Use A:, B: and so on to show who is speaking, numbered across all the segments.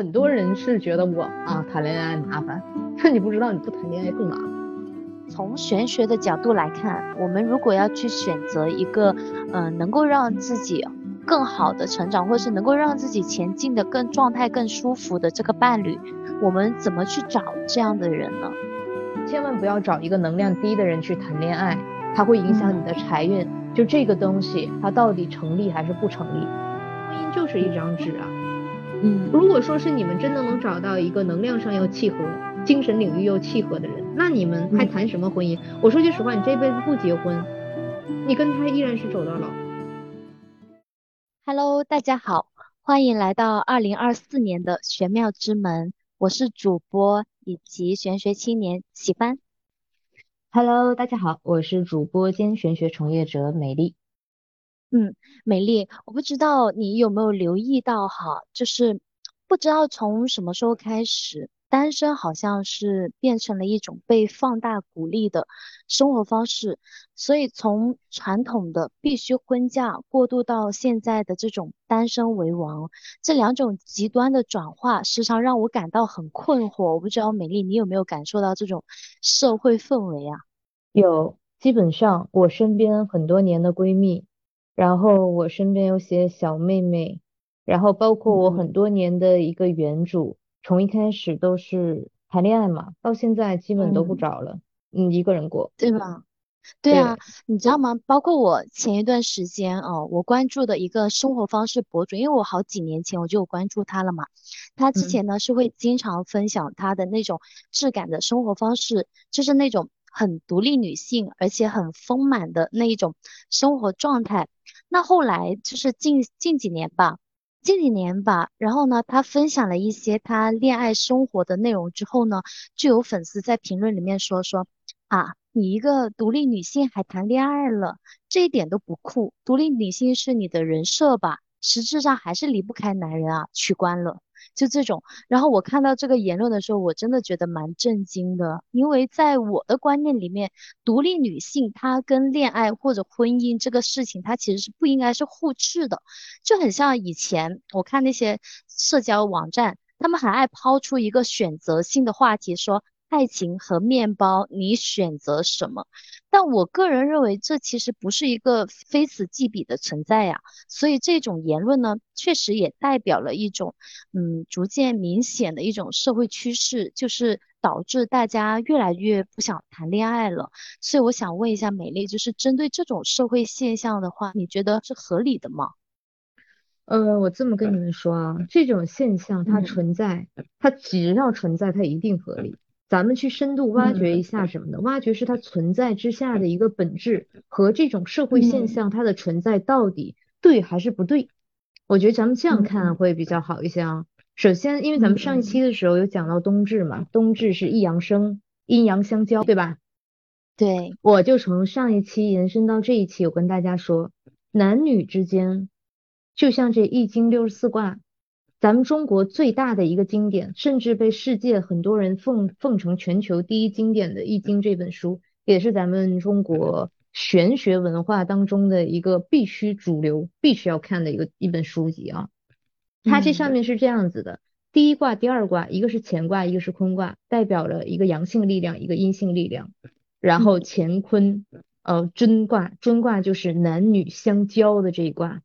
A: 很多人是觉得我啊谈恋爱麻烦，可 你不知道你不谈恋爱更麻烦。
B: 从玄学的角度来看，我们如果要去选择一个，嗯，能够让自己更好的成长，或是能够让自己前进的更状态更舒服的这个伴侣，我们怎么去找这样的人呢？
A: 千万不要找一个能量低的人去谈恋爱，它会影响你的财运。就这个东西，它到底成立还是不成立？婚姻就是一张纸啊。
B: 嗯，
A: 如果说是你们真的能找到一个能量上又契合、精神领域又契合的人，那你们还谈什么婚姻？我说句实话，你这辈子不结婚，你跟他依然是走到老。
B: Hello，大家好，欢迎来到二零二四年的玄妙之门，我是主播以及玄学青年喜帆。
A: Hello，大家好，我是主播兼玄学从业者美丽。
B: 嗯，美丽，我不知道你有没有留意到哈，就是不知道从什么时候开始，单身好像是变成了一种被放大鼓励的生活方式，所以从传统的必须婚嫁过渡到现在的这种单身为王，这两种极端的转化，时常让我感到很困惑。我不知道美丽，你有没有感受到这种社会氛围啊？
A: 有，基本上我身边很多年的闺蜜。然后我身边有些小妹妹，然后包括我很多年的一个原主，从一开始都是谈恋爱嘛，到现在基本都不找了，嗯，一个人过，
B: 对吗？对啊，你知道吗？包括我前一段时间哦，我关注的一个生活方式博主，因为我好几年前我就有关注他了嘛，他之前呢是会经常分享他的那种质感的生活方式，就是那种很独立女性，而且很丰满的那一种生活状态。那后来就是近近几年吧，近几年吧，然后呢，他分享了一些他恋爱生活的内容之后呢，就有粉丝在评论里面说说，啊，你一个独立女性还谈恋爱了，这一点都不酷，独立女性是你的人设吧，实质上还是离不开男人啊，取关了。就这种，然后我看到这个言论的时候，我真的觉得蛮震惊的，因为在我的观念里面，独立女性她跟恋爱或者婚姻这个事情，它其实是不应该是互斥的，就很像以前我看那些社交网站，他们很爱抛出一个选择性的话题，说。爱情和面包，你选择什么？但我个人认为，这其实不是一个非此即彼的存在呀。所以这种言论呢，确实也代表了一种，嗯，逐渐明显的一种社会趋势，就是导致大家越来越不想谈恋爱了。所以我想问一下美丽，就是针对这种社会现象的话，你觉得是合理的吗？
A: 呃，我这么跟你们说啊，这种现象它存在，它只要存在，它一定合理。咱们去深度挖掘一下什么呢？挖掘是它存在之下的一个本质和这种社会现象它的存在到底对还是不对？我觉得咱们这样看会比较好一些啊。首先，因为咱们上一期的时候有讲到冬至嘛，冬至是一阳生，阴阳相交，对吧？
B: 对，
A: 我就从上一期延伸到这一期，我跟大家说，男女之间就像这易经六十四卦。咱们中国最大的一个经典，甚至被世界很多人奉奉成全球第一经典的《易经》这本书，也是咱们中国玄学文化当中的一个必须主流、必须要看的一个一本书籍啊。它这上面是这样子的：第一卦、第二卦，一个是乾卦，一个是坤卦，代表了一个阳性力量，一个阴性力量。然后乾坤，呃，贞卦，贞卦就是男女相交的这一卦。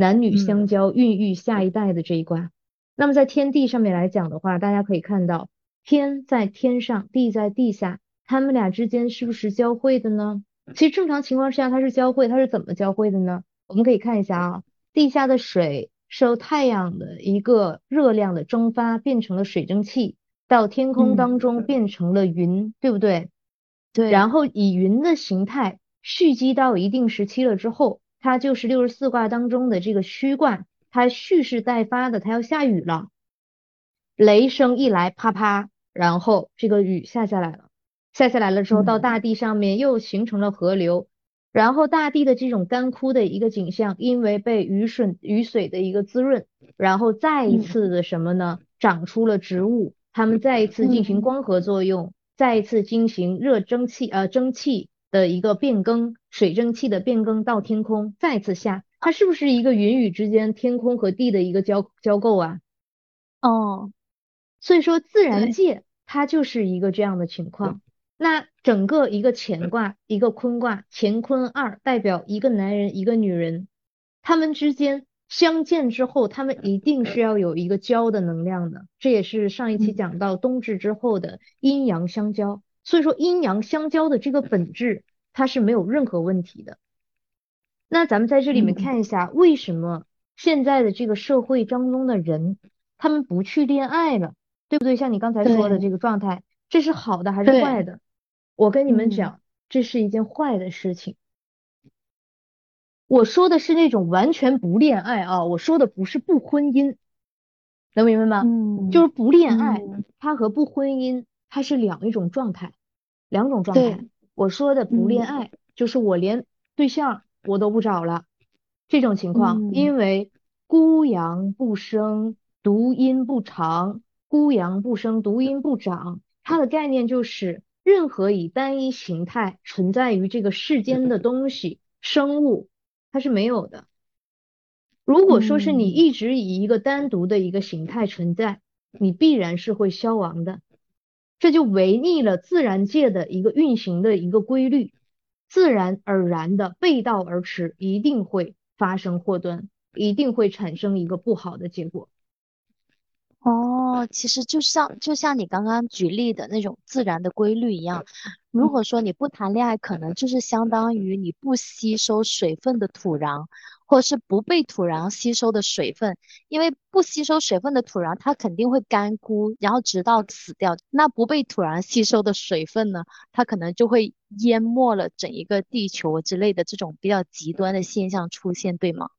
A: 男女相交、孕育下一代的这一卦，那么在天地上面来讲的话，大家可以看到，天在天上，地在地下，他们俩之间是不是交汇的呢？其实正常情况下它是交汇，它是怎么交汇的呢？我们可以看一下啊，地下的水受太阳的一个热量的蒸发，变成了水蒸气，到天空当中变成了云，对不对？
B: 对。
A: 然后以云的形态蓄积到一定时期了之后。它就是六十四卦当中的这个虚卦，它蓄势待发的，它要下雨了。雷声一来，啪啪，然后这个雨下下来了。下下来了之后，到大地上面又形成了河流，然后大地的这种干枯的一个景象，因为被雨水雨水的一个滋润，然后再一次的什么呢？长出了植物，它们再一次进行光合作用，再一次进行热蒸汽呃蒸汽。的一个变更，水蒸气的变更到天空再次下，它是不是一个云雨之间天空和地的一个交交构啊？
B: 哦，
A: 所以说自然界它就是一个这样的情况。那整个一个乾卦，一个坤卦，乾坤二代表一个男人一个女人，他们之间相见之后，他们一定是要有一个交的能量的。这也是上一期讲到冬至之后的阴阳相交。所以说阴阳相交的这个本质，它是没有任何问题的。那咱们在这里面看一下，为什么现在的这个社会当中的人，他们不去恋爱了，对不对？像你刚才说的这个状态，这是好的还是坏的？我跟你们讲，这是一件坏的事情。我说的是那种完全不恋爱啊，我说的不是不婚姻，能明白吗？嗯，就是不恋爱，它和不婚姻它是两一种状态，两种状态。我说的不恋爱，就是我连对象我都不找了，这种情况，因为孤阳不生，独阴不长，孤阳不生，独阴不长，它的概念就是。任何以单一形态存在于这个世间的东西、生物，它是没有的。如果说是你一直以一个单独的一个形态存在，你必然是会消亡的。这就违逆了自然界的一个运行的一个规律，自然而然的背道而驰，一定会发生祸端，一定会产生一个不好的结果。
B: 哦，其实就像就像你刚刚举例的那种自然的规律一样，如果说你不谈恋爱，可能就是相当于你不吸收水分的土壤，或者是不被土壤吸收的水分，因为不吸收水分的土壤，它肯定会干枯，然后直到死掉。那不被土壤吸收的水分呢，它可能就会淹没了整一个地球之类的这种比较极端的现象出现，对吗？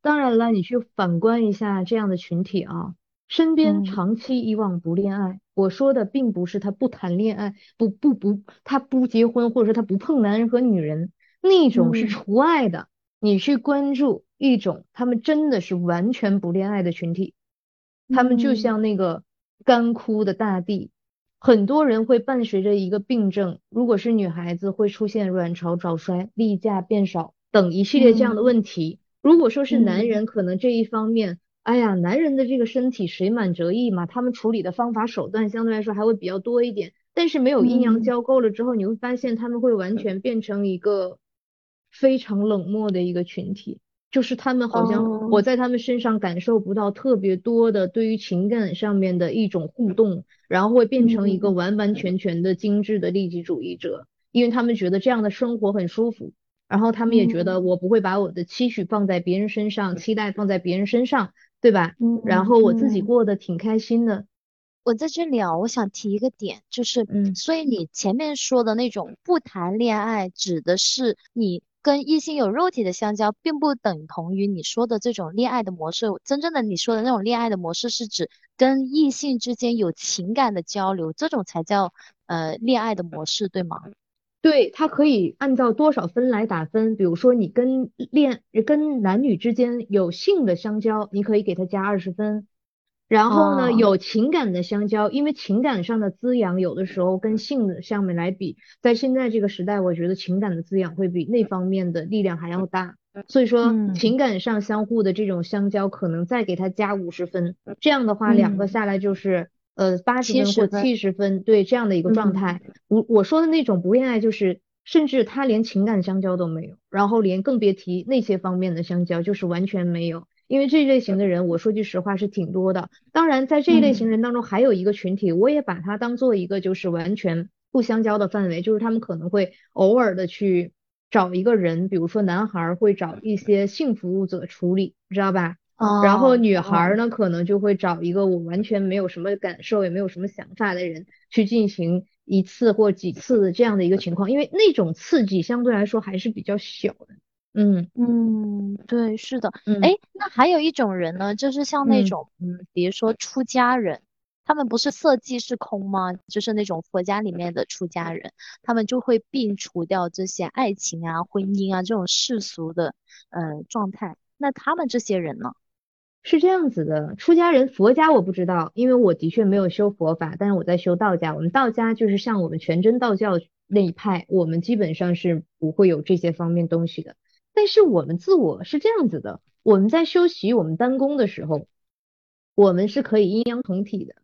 A: 当然了，你去反观一下这样的群体啊。身边长期以往不恋爱，我说的并不是他不谈恋爱，不不不，他不结婚，或者说他不碰男人和女人，那种是除外的。你去关注一种他们真的是完全不恋爱的群体，他们就像那个干枯的大地，很多人会伴随着一个病症，如果是女孩子会出现卵巢早衰、例假变少等一系列这样的问题。如果说是男人，可能这一方面。哎呀，男人的这个身体水满则溢嘛，他们处理的方法手段相对来说还会比较多一点。但是没有阴阳交够了之后，你会发现他们会完全变成一个非常冷漠的一个群体，就是他们好像我在他们身上感受不到特别多的对于情感上面的一种互动，然后会变成一个完完全全的精致的利己主义者，因为他们觉得这样的生活很舒服，然后他们也觉得我不会把我的期许放在别人身上，期待放在别人身上。对吧？嗯，然后我自己过得挺开心的。
B: 我在这里啊，我想提一个点，就是，嗯，所以你前面说的那种不谈恋爱，指的是你跟异性有肉体的相交，并不等同于你说的这种恋爱的模式。真正的你说的那种恋爱的模式，是指跟异性之间有情感的交流，这种才叫呃恋爱的模式，对吗？
A: 对，它可以按照多少分来打分。比如说，你跟恋跟男女之间有性的相交，你可以给他加二十分。然后呢，有情感的相交，因为情感上的滋养有的时候跟性的上面来比，在现在这个时代，我觉得情感的滋养会比那方面的力量还要大。所以说，情感上相互的这种相交，可能再给他加五十分。这样的话，两个下来就是。呃，八十分或七十分，对这样的一个状态，我我说的那种不恋爱，就是甚至他连情感相交都没有，然后连更别提那些方面的相交，就是完全没有。因为这一类型的人，我说句实话是挺多的。当然，在这一类型人当中，还有一个群体，我也把它当做一个就是完全不相交的范围，就是他们可能会偶尔的去找一个人，比如说男孩会找一些性服务者处理，知道吧？然后女孩呢，可能就会找一个我完全没有什么感受，也没有什么想法的人去进行一次或几次的这样的一个情况，因为那种刺激相对来说还是比较小的。
B: 嗯嗯，对，是的。哎，那还有一种人呢，就是像那种，嗯，比如说出家人，他们不是色即是空吗？就是那种佛家里面的出家人，他们就会摒除掉这些爱情啊、婚姻啊这种世俗的呃状态。那他们这些人呢？
A: 是这样子的，出家人佛家我不知道，因为我的确没有修佛法，但是我在修道家。我们道家就是像我们全真道教那一派，我们基本上是不会有这些方面东西的。但是我们自我是这样子的，我们在修习我们丹功的时候，我们是可以阴阳同体的。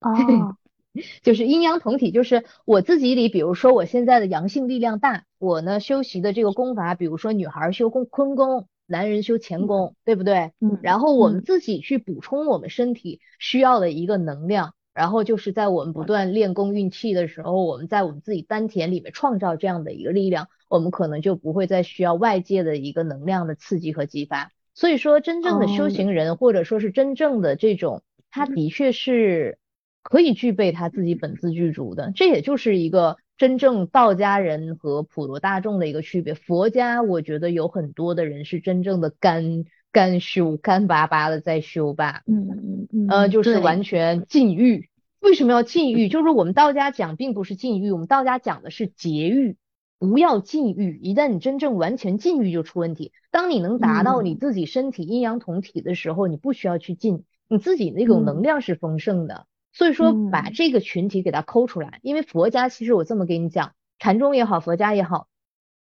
B: 哦，
A: 就是阴阳同体，就是我自己里，比如说我现在的阳性力量大，我呢修习的这个功法，比如说女孩修功坤功，男人修乾宫，对不对？
B: 嗯。
A: 然后我们自己去补充我们身体需要的一个能量，然后就是在我们不断练功运气的时候，我们在我们自己丹田里面创造这样的一个力量，我们可能就不会再需要外界的一个能量的刺激和激发。所以说，真正的修行人，或者说是真正的这种，他的确是。可以具备他自己本自具足的，这也就是一个真正道家人和普罗大众的一个区别。佛家我觉得有很多的人是真正的干干修，干巴巴的在修吧，
B: 嗯嗯嗯，
A: 呃，就是完全禁欲。为什么要禁欲？就是我们道家讲并不是禁欲，我们道家讲的是节欲，不要禁欲。一旦你真正完全禁欲，就出问题。当你能达到你自己身体阴阳同体的时候，你不需要去禁，你自己那种能量是丰盛的。所以说，把这个群体给它抠出来，因为佛家其实我这么给你讲，禅宗也好，佛家也好，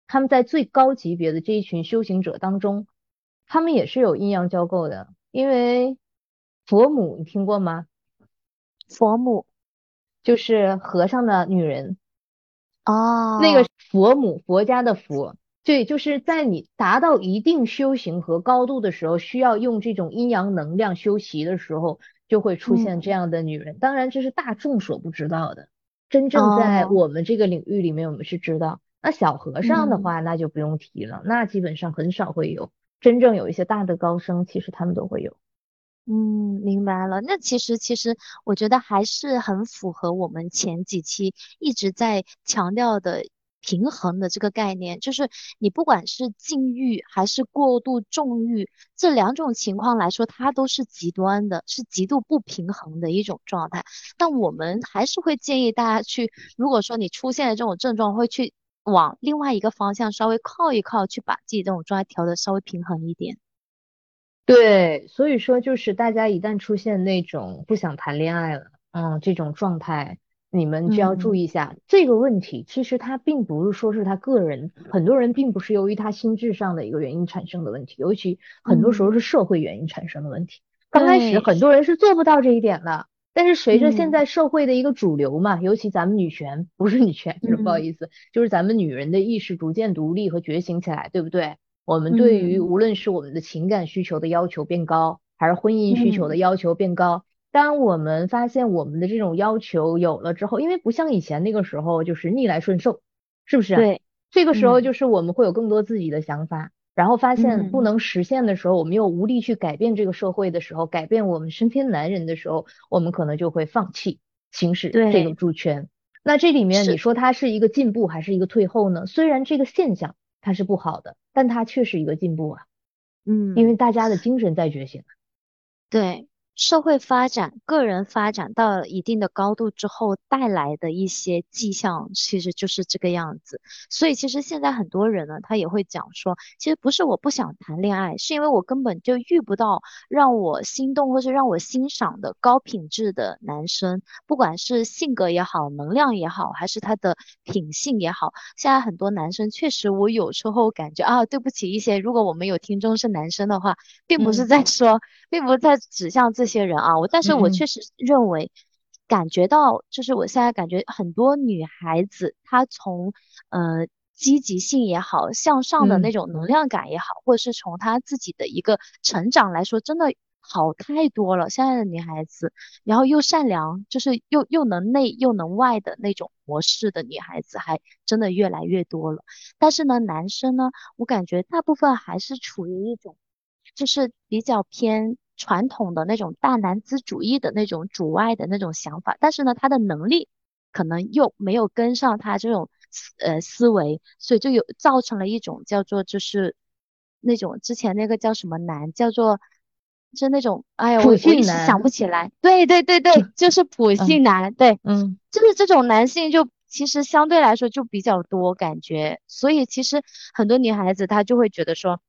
A: 他们在最高级别的这一群修行者当中，他们也是有阴阳交构的。因为佛母你听过吗？
B: 佛母
A: 就是和尚的女人
B: 哦，
A: 那个佛母，佛家的佛，对，就是在你达到一定修行和高度的时候，需要用这种阴阳能量修习的时候。就会出现这样的女人，当然这是大众所不知道的，真正在我们这个领域里面，我们是知道。那小和尚的话，那就不用提了，那基本上很少会有。真正有一些大的高僧，其实他们都会有。
B: 嗯，明白了。那其实，其实我觉得还是很符合我们前几期一直在强调的。平衡的这个概念，就是你不管是禁欲还是过度纵欲，这两种情况来说，它都是极端的，是极度不平衡的一种状态。但我们还是会建议大家去，如果说你出现了这种症状，会去往另外一个方向稍微靠一靠，去把自己这种状态调的稍微平衡一点。
A: 对，所以说就是大家一旦出现那种不想谈恋爱了，嗯，这种状态。你们就要注意一下这个问题，其实他并不是说是他个人，很多人并不是由于他心智上的一个原因产生的问题，尤其很多时候是社会原因产生的问题。刚开始很多人是做不到这一点的，但是随着现在社会的一个主流嘛，尤其咱们女权不是女权，就是不好意思，就是咱们女人的意识逐渐独立和觉醒起来，对不对？我们对于无论是我们的情感需求的要求变高，还是婚姻需求的要求变高。当我们发现我们的这种要求有了之后，因为不像以前那个时候就是逆来顺受，是不是？
B: 对，
A: 这个时候就是我们会有更多自己的想法，然后发现不能实现的时候，我们又无力去改变这个社会的时候，改变我们身边男人的时候，我们可能就会放弃行使这个主权。那这里面你说它是一个进步还是一个退后呢？虽然这个现象它是不好的，但它却是一个进步啊。
B: 嗯，
A: 因为大家的精神在觉醒。
B: 对。社会发展、个人发展到了一定的高度之后带来的一些迹象，其实就是这个样子。所以，其实现在很多人呢，他也会讲说，其实不是我不想谈恋爱，是因为我根本就遇不到让我心动或是让我欣赏的高品质的男生，不管是性格也好、能量也好，还是他的品性也好。现在很多男生确实，我有时候感觉啊，对不起一些，如果我们有听众是男生的话，并不是在说，并不是在指向自。这些人啊，我但是我确实认为，感觉到就是我现在感觉很多女孩子，她从呃积极性也好，向上的那种能量感也好，或者是从她自己的一个成长来说，真的好太多了。现在的女孩子，然后又善良，就是又又能内又能外的那种模式的女孩子，还真的越来越多了。但是呢，男生呢，我感觉大部分还是处于一种，就是比较偏。传统的那种大男子主义的那种主外的那种想法，但是呢，他的能力可能又没有跟上他这种呃思维，所以就有造成了一种叫做就是那种之前那个叫什么男，叫做是那种哎呀，我我一时想不起来。对对对对，就是普信男，对，
A: 嗯，
B: 就是这种男性就其实相对来说就比较多感觉，所以其实很多女孩子她就会觉得说。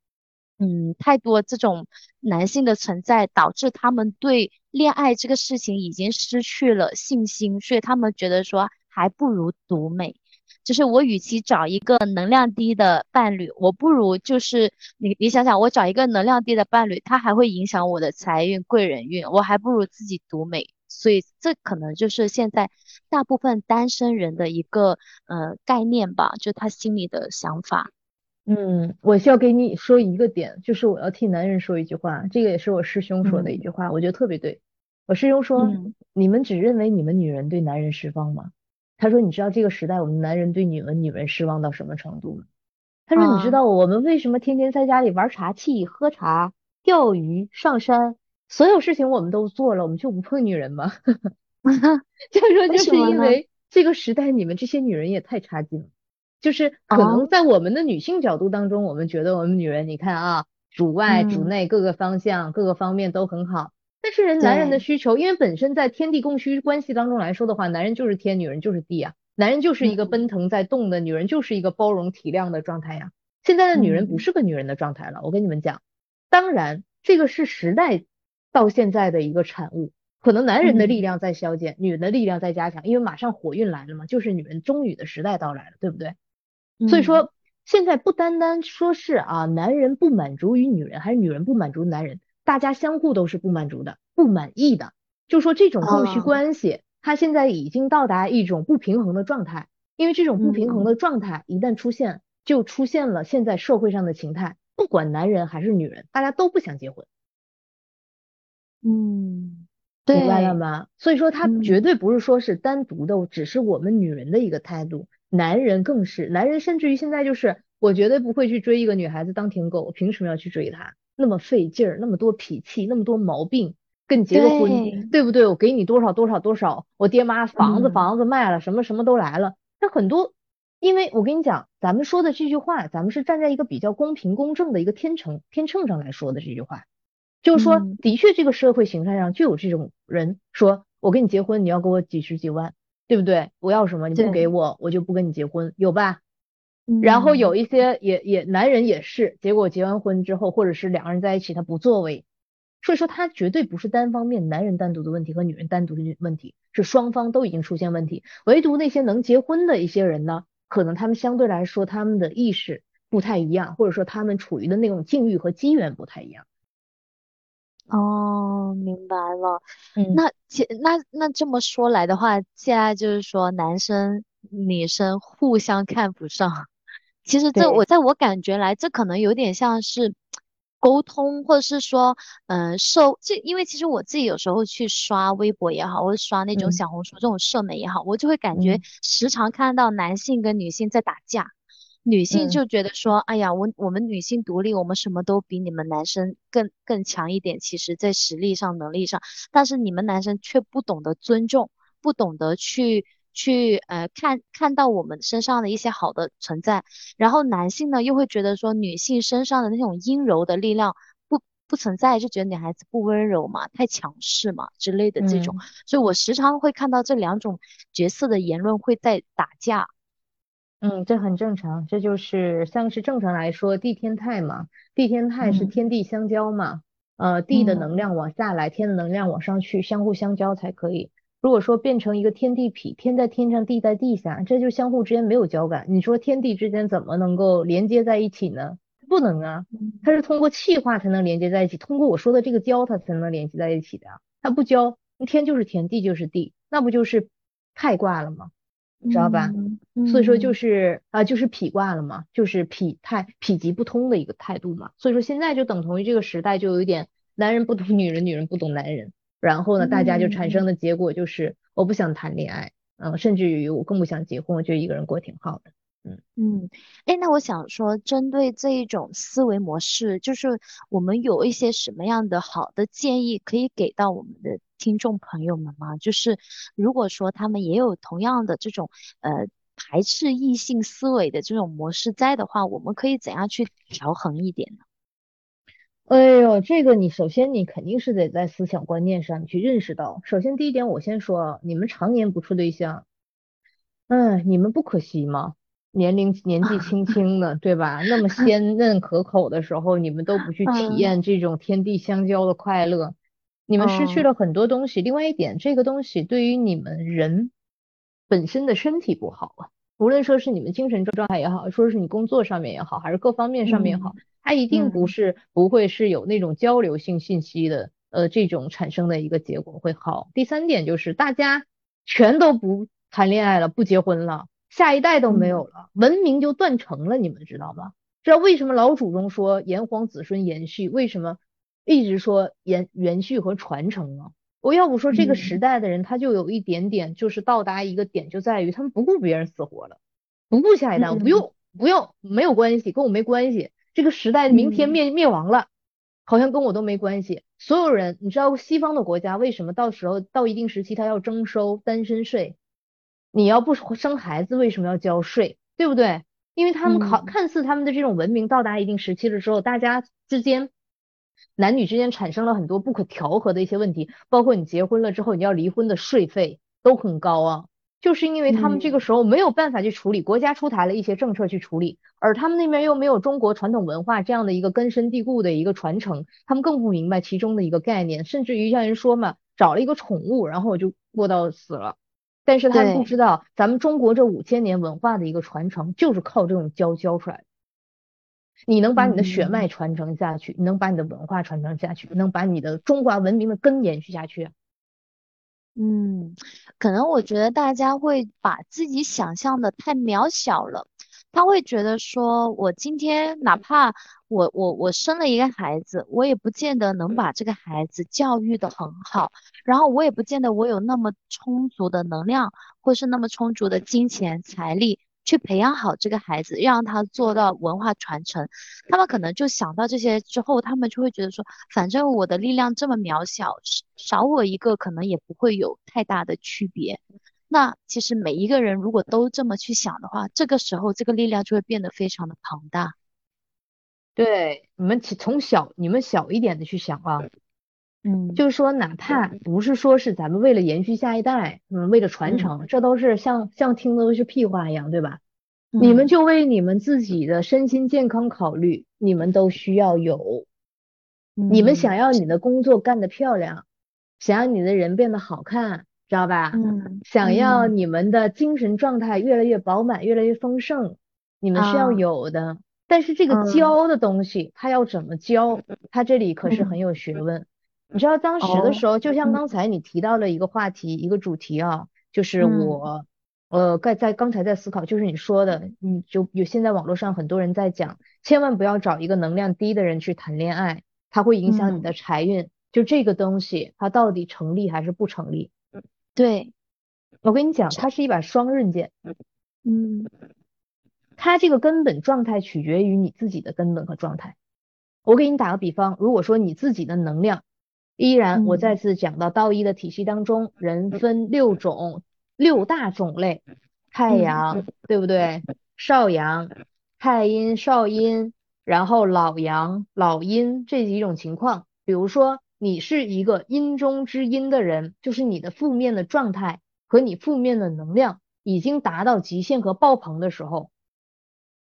B: 嗯，太多这种男性的存在，导致他们对恋爱这个事情已经失去了信心，所以他们觉得说还不如独美。就是我与其找一个能量低的伴侣，我不如就是你你想想，我找一个能量低的伴侣，他还会影响我的财运、贵人运，我还不如自己独美。所以这可能就是现在大部分单身人的一个呃概念吧，就他心里的想法。
A: 嗯，我需要给你说一个点，就是我要替男人说一句话，这个也是我师兄说的一句话，我觉得特别对。我师兄说，你们只认为你们女人对男人失望吗？他说，你知道这个时代我们男人对你们女人失望到什么程度吗？他说，你知道我们为什么天天在家里玩茶器、喝茶、钓鱼、上山，所有事情我们都做了，我们就不碰女人吗？就 说 就是因为这个时代你们这些女人也太差劲了。就是可能在我们的女性角度当中，我们觉得我们女人，你看啊，主外主内各个方向各个方面都很好。但是人男人的需求，因为本身在天地供需关系当中来说的话，男人就是天，女人就是地啊。男人就是一个奔腾在动的，女人就是一个包容体谅的状态呀。现在的女人不是个女人的状态了，我跟你们讲。当然，这个是时代到现在的一个产物。可能男人的力量在消减，女人的力量在加强，因为马上火运来了嘛，就是女人中女的时代到来了，对不对？所以说，现在不单单说是啊，男人不满足于女人，还是女人不满足男人，大家相互都是不满足的、不满意的。就说这种供需关系，它现在已经到达一种不平衡的状态。因为这种不平衡的状态一旦出现，就出现了现在社会上的情态，不管男人还是女人，大家都不想结婚。
B: 嗯，
A: 明白了吗？所以说，它绝对不是说是单独的，只是我们女人的一个态度。男人更是，男人甚至于现在就是，我绝对不会去追一个女孩子当舔狗，我凭什么要去追她？那么费劲儿，那么多脾气，那么多毛病，跟你结个婚，对不对？我给你多少多少多少，我爹妈房子房子卖了，什么什么都来了。那很多，因为我跟你讲，咱们说的这句话，咱们是站在一个比较公平公正的一个天秤天秤上来说的这句话，就是说，的确这个社会形态上就有这种人，说我跟你结婚，你要给我几十几万。对不对？我要什么你不给我，我就不跟你结婚，有吧？然后有一些也也男人也是，结果结完婚之后，或者是两个人在一起他不作为，所以说他绝对不是单方面男人单独的问题和女人单独的问题，是双方都已经出现问题。唯独那些能结婚的一些人呢，可能他们相对来说他们的意识不太一样，或者说他们处于的那种境遇和机缘不太一样。
B: 哦，明白了。嗯，那其那那这么说来的话，现在就是说男生女生互相看不上。其实这我在我感觉来，这可能有点像是沟通，或者是说，嗯，社这因为其实我自己有时候去刷微博也好，或者刷那种小红书这种社媒也好，我就会感觉时常看到男性跟女性在打架。女性就觉得说，哎呀，我我们女性独立，我们什么都比你们男生更更强一点。其实，在实力上、能力上，但是你们男生却不懂得尊重，不懂得去去呃看看到我们身上的一些好的存在。然后男性呢，又会觉得说，女性身上的那种阴柔的力量不不存在，就觉得女孩子不温柔嘛，太强势嘛之类的这种。所以我时常会看到这两种角色的言论会在打架。
A: 嗯，这很正常，这就是像是正常来说地天泰嘛，地天泰是天地相交嘛，呃，地的能量往下来，天的能量往上去，相互相交才可以。如果说变成一个天地痞，天在天上，地在地下，这就相互之间没有交感。你说天地之间怎么能够连接在一起呢？不能啊，它是通过气化才能连接在一起，通过我说的这个交它才能连接在一起的。它不交，天就是天，地就是地，那不就是太卦了吗？知道吧？所以说就是啊，就是痞卦了嘛，就是痞态痞极不通的一个态度嘛。所以说现在就等同于这个时代就有一点男人不懂女人，女人不懂男人，然后呢，大家就产生的结果就是我不想谈恋爱，嗯，甚至于我更不想结婚，我觉得一个人过挺好的。嗯
B: 嗯，哎，那我想说，针对这一种思维模式，就是我们有一些什么样的好的建议可以给到我们的听众朋友们吗？就是如果说他们也有同样的这种呃排斥异性思维的这种模式在的话，我们可以怎样去调衡一点呢？
A: 哎呦，这个你首先你肯定是得在思想观念上你去认识到。首先第一点，我先说，你们常年不处对象，嗯，你们不可惜吗？年龄年纪轻轻的，对吧？那么 鲜嫩可口的时候，你们都不去体验这种天地相交的快乐，你们失去了很多东西。另外一点，这个东西对于你们人本身的身体不好啊，无论说是你们精神状态也好，说是你工作上面也好，还是各方面上面也好，它一定不是不会是有那种交流性信息的，呃，这种产生的一个结果会好。第三点就是大家全都不谈恋爱了，不结婚了，下一代都没有了，文明就断层了，你们知道吗？知道为什么老祖宗说炎黄子孙延续？为什么一直说延延续和传承啊？我要不说这个时代的人，他就有一点点，就是到达一个点，就在于他们不顾别人死活了，不顾下一代，不用不用，没有关系，跟我没关系。这个时代明天灭灭亡了，好像跟我都没关系。所有人，你知道西方的国家为什么到时候到一定时期他要征收单身税？你要不生孩子，为什么要交税？对不对？因为他们考看似他们的这种文明到达一定时期的时候，大家之间。男女之间产生了很多不可调和的一些问题，包括你结婚了之后你要离婚的税费都很高啊，就是因为他们这个时候没有办法去处理，国家出台了一些政策去处理，而他们那边又没有中国传统文化这样的一个根深蒂固的一个传承，他们更不明白其中的一个概念，甚至于像人说嘛，找了一个宠物，然后我就过到死了，但是他们不知道咱们中国这五千年文化的一个传承就是靠这种教教出来的。你能把你的血脉传承下去，你能把你的文化传承下去，能把你的中华文明的根延续下去。
B: 嗯，可能我觉得大家会把自己想象的太渺小了，他会觉得说，我今天哪怕我我我生了一个孩子，我也不见得能把这个孩子教育的很好，然后我也不见得我有那么充足的能量，或是那么充足的金钱财力。去培养好这个孩子，让他做到文化传承。他们可能就想到这些之后，他们就会觉得说，反正我的力量这么渺小，少我一个可能也不会有太大的区别。那其实每一个人如果都这么去想的话，这个时候这个力量就会变得非常的庞大。
A: 对，你们从小你们小一点的去想啊，
B: 嗯，
A: 就是说哪怕不是说是咱们为了延续下一代，嗯，为了传承，这都是像像听的都是屁话一样，对吧？你们就为你们自己的身心健康考虑，你们都需要有。你们想要你的工作干得漂亮，想要你的人变得好看，知道吧？
B: 嗯。
A: 想要你们的精神状态越来越饱满，越来越丰盛，你们是要有的。但是这个教的东西，它要怎么教？它这里可是很有学问。你知道当时的时候，就像刚才你提到了一个话题，一个主题啊，就是我。呃，在在刚才在思考，就是你说的，你就有现在网络上很多人在讲，千万不要找一个能量低的人去谈恋爱，它会影响你的财运。就这个东西，它到底成立还是不成立？
B: 对，
A: 我跟你讲，它是一把双刃剑。
B: 嗯，
A: 它这个根本状态取决于你自己的根本和状态。我给你打个比方，如果说你自己的能量依然，我再次讲到道一的体系当中，人分六种。六大种类，太阳对不对？少阳、太阴、少阴，然后老阳、老阴这几种情况。比如说，你是一个阴中之阴的人，就是你的负面的状态和你负面的能量已经达到极限和爆棚的时候，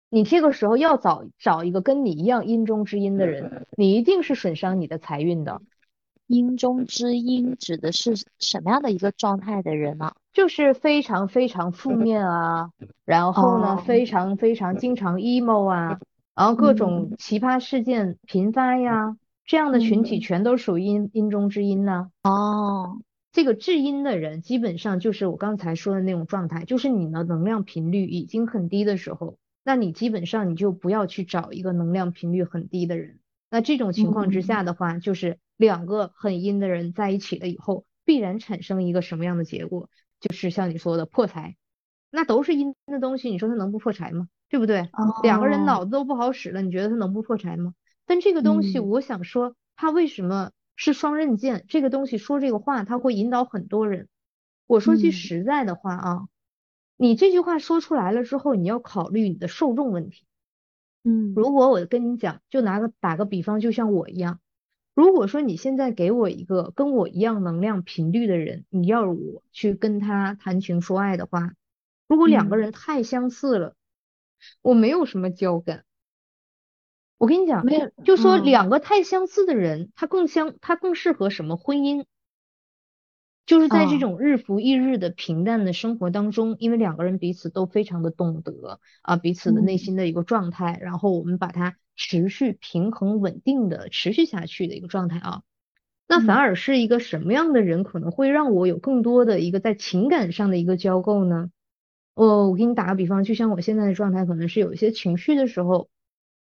A: 你这个时候要找找一个跟你一样阴中之阴的人，你一定是损伤你的财运的。
B: 阴中之阴指的是什么样的一个状态的人呢？
A: 就是非常非常负面啊，然后呢，非常非常经常 emo 啊，然后各种奇葩事件频发呀，这样的群体全都属于阴阴中之阴呢。
B: 哦，
A: 这个至阴的人基本上就是我刚才说的那种状态，就是你的能量频率已经很低的时候，那你基本上你就不要去找一个能量频率很低的人。那这种情况之下的话，就是两个很阴的人在一起了以后，必然产生一个什么样的结果？就是像你说的破财，那都是阴的东西，你说他能不破财吗？对不对？两个人脑子都不好使了，你觉得他能不破财吗？但这个东西，我想说，他为什么是双刃剑？这个东西说这个话，他会引导很多人。我说句实在的话啊，你这句话说出来了之后，你要考虑你的受众问题。
B: 嗯，
A: 如果我跟你讲，就拿个打个比方，就像我一样。如果说你现在给我一个跟我一样能量频率的人，你要我去跟他谈情说爱的话，如果两个人太相似了，我没有什么交感。我跟你讲，
B: 没有，
A: 就说两个太相似的人，他更相，他更适合什么婚姻？就是在这种日复一日的平淡的生活当中，因为两个人彼此都非常的懂得啊彼此的内心的一个状态，然后我们把它持续平衡稳定的持续下去的一个状态啊，那反而是一个什么样的人可能会让我有更多的一个在情感上的一个交构呢？哦，我给你打个比方，就像我现在的状态，可能是有一些情绪的时候，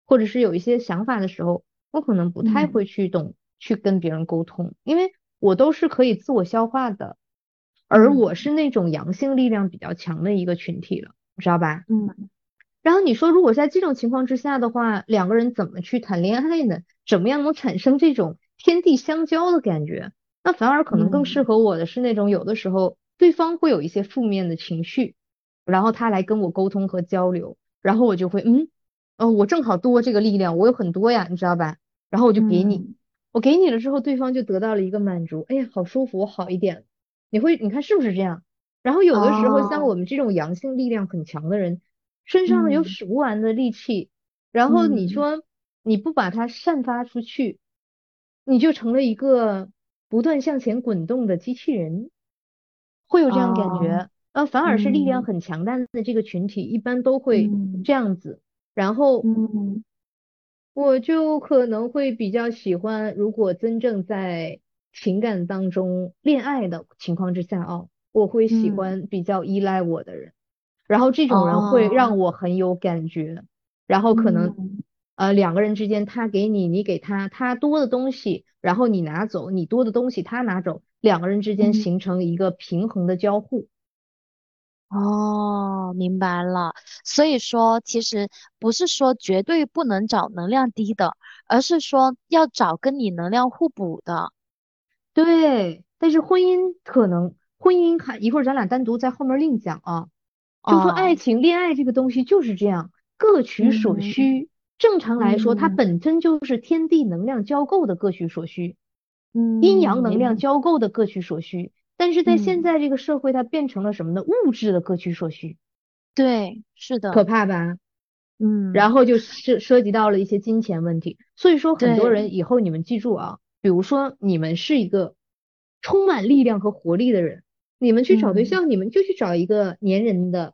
A: 或者是有一些想法的时候，我可能不太会去懂去跟别人沟通，因为。我都是可以自我消化的，而我是那种阳性力量比较强的一个群体了，知道吧？
B: 嗯。
A: 然后你说，如果在这种情况之下的话，两个人怎么去谈恋爱呢？怎么样能产生这种天地相交的感觉？那反而可能更适合我的是那种有的时候对方会有一些负面的情绪，然后他来跟我沟通和交流，然后我就会嗯，哦，我正好多这个力量，我有很多呀，你知道吧？然后我就给你。我给你了之后，对方就得到了一个满足，哎呀，好舒服，我好一点。你会，你看是不是这样？然后有的时候像我们这种阳性力量很强的人，身上有使不完的力气，然后你说你不把它散发出去，你就成了一个不断向前滚动的机器人，会有这样感觉。呃，反而是力量很强大的这个群体，一般都会这样子。然后。我就可能会比较喜欢，如果真正在情感当中恋爱的情况之下哦，我会喜欢比较依赖我的人，然后这种人会让我很有感觉，然后可能呃两个人之间他给你，你给他，他多的东西，然后你拿走，你多的东西他拿走，两个人之间形成一个平衡的交互。
B: 哦，明白了。所以说，其实不是说绝对不能找能量低的，而是说要找跟你能量互补的。
A: 对，但是婚姻可能婚姻还一会儿咱俩单独在后面另讲啊。就说爱情、恋爱这个东西就是这样，各取所需。正常来说，它本身就是天地能量交构的各取所需，
B: 嗯，
A: 阴阳能量交构的各取所需。但是在现在这个社会，它变成了什么呢？物质的各取所需，
B: 对，是的，
A: 可怕吧？
B: 嗯，
A: 然后就涉涉及到了一些金钱问题。所以说，很多人以后你们记住啊，比如说你们是一个充满力量和活力的人，你们去找对象，你们就去找一个粘人的，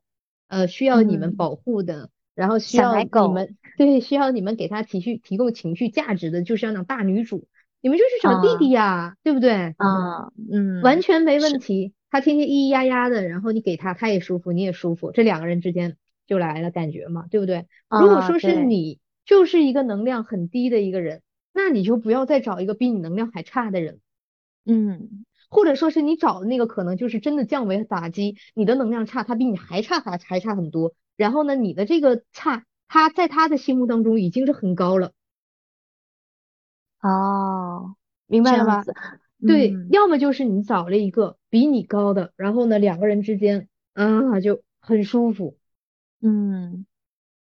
A: 呃，需要你们保护的，然后需要你们对需要你们给他提续提供情绪价值的，就是那种大女主。你们就去找弟弟呀，对不对？
B: 啊，嗯，
A: 完全没问题。他天天咿咿呀呀的，然后你给他，他也舒服，你也舒服，这两个人之间就来了感觉嘛，对不对？如果说是你就是一个能量很低的一个人，那你就不要再找一个比你能量还差的人，
B: 嗯，
A: 或者说是你找的那个可能就是真的降维打击，你的能量差，他比你还差还还差很多，然后呢，你的这个差，他在他的心目当中已经是很高了。
B: 哦，
A: 明白了吧？对，要么就是你找了一个比你高的，然后呢，两个人之间啊就很舒服。
B: 嗯，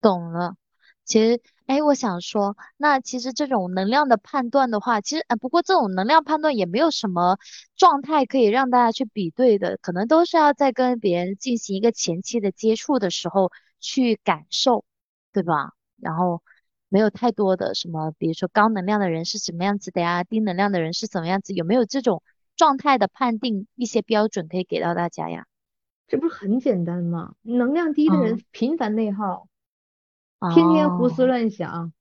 B: 懂了。其实，哎，我想说，那其实这种能量的判断的话，其实，呃，不过这种能量判断也没有什么状态可以让大家去比对的，可能都是要在跟别人进行一个前期的接触的时候去感受，对吧？然后。没有太多的什么，比如说高能量的人是什么样子的呀，低能量的人是怎么样子？有没有这种状态的判定一些标准可以给到大家呀？
A: 这不是很简单吗？能量低的人频繁内耗，天天胡思乱想，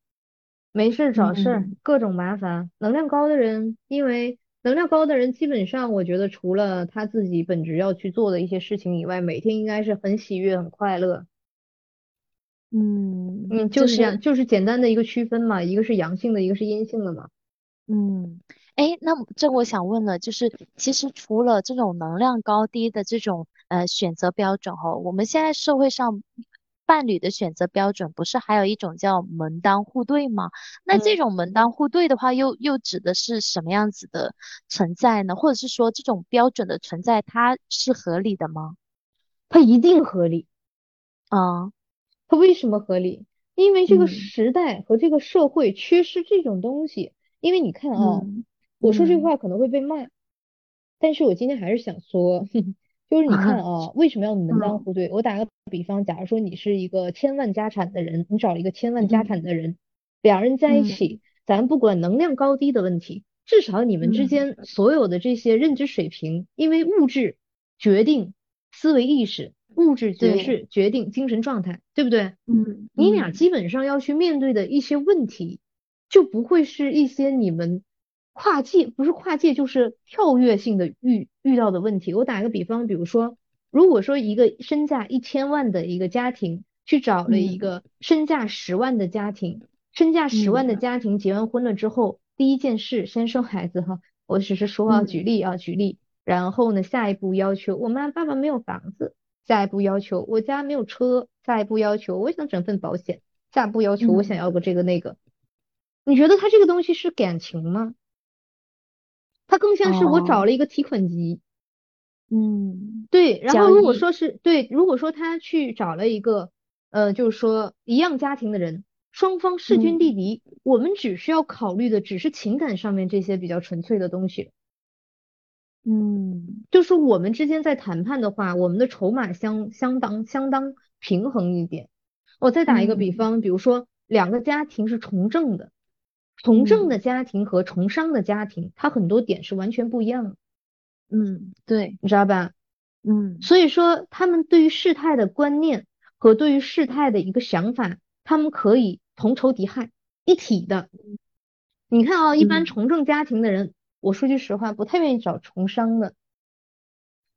A: 没事找事儿，各种麻烦。能量高的人，因为能量高的人基本上，我觉得除了他自己本职要去做的一些事情以外，每天应该是很喜悦、很快乐。
B: 嗯
A: 嗯，就是这样，就是简单的一个区分嘛，一个是阳性的，一个是阴性的嘛。
B: 嗯，哎，那这我想问了，就是其实除了这种能量高低的这种呃选择标准哦，我们现在社会上伴侣的选择标准不是还有一种叫门当户对吗？那这种门当户对的话，又又指的是什么样子的存在呢？或者是说这种标准的存在，它是合理的吗？
A: 它一定合理
B: 啊。
A: 它为什么合理？因为这个时代和这个社会缺失这种东西。因为你看啊，我说这话可能会被骂，但是我今天还是想说，就是你看 啊，为什么要门当户对？我打个比方，假如说你是一个千万家产的人，你找一个千万家产的人，两人在一起，咱不管能量高低的问题，至少你们之间所有的这些认知水平，因为物质决定思维意识，物质决是决定精神状态，对不对？
B: 嗯，
A: 你俩基本上要去面对的一些问题，就不会是一些你们跨界，不是跨界就是跳跃性的遇遇到的问题。我打一个比方，比如说，如果说一个身价一千万的一个家庭去找了一个身价十万的家庭，身价十万的家庭结完婚了之后。第一件事，先生孩子哈，我只是说啊，举例啊，举例。然后呢，下一步要求，我妈爸爸没有房子。下一步要求，我家没有车。下一步要求，我想整份保险。下一步要求，我想要个这个那个。你觉得他这个东西是感情吗？他更像是我找了一个提款机。
B: 嗯，
A: 对。然后如果说是对，如果说他去找了一个，呃，就是说一样家庭的人。双方势均力敌，我们只需要考虑的只是情感上面这些比较纯粹的东西。
B: 嗯，
A: 就是我们之间在谈判的话，我们的筹码相相当相当平衡一点。我再打一个比方，比如说两个家庭是从政的，从政的家庭和从商的家庭，它很多点是完全不一样的。
B: 嗯，对，
A: 你知道吧？
B: 嗯，
A: 所以说他们对于事态的观念和对于事态的一个想法，他们可以。同仇敌忾一体的，你看啊，一般从政家庭的人，我说句实话，不太愿意找从商的。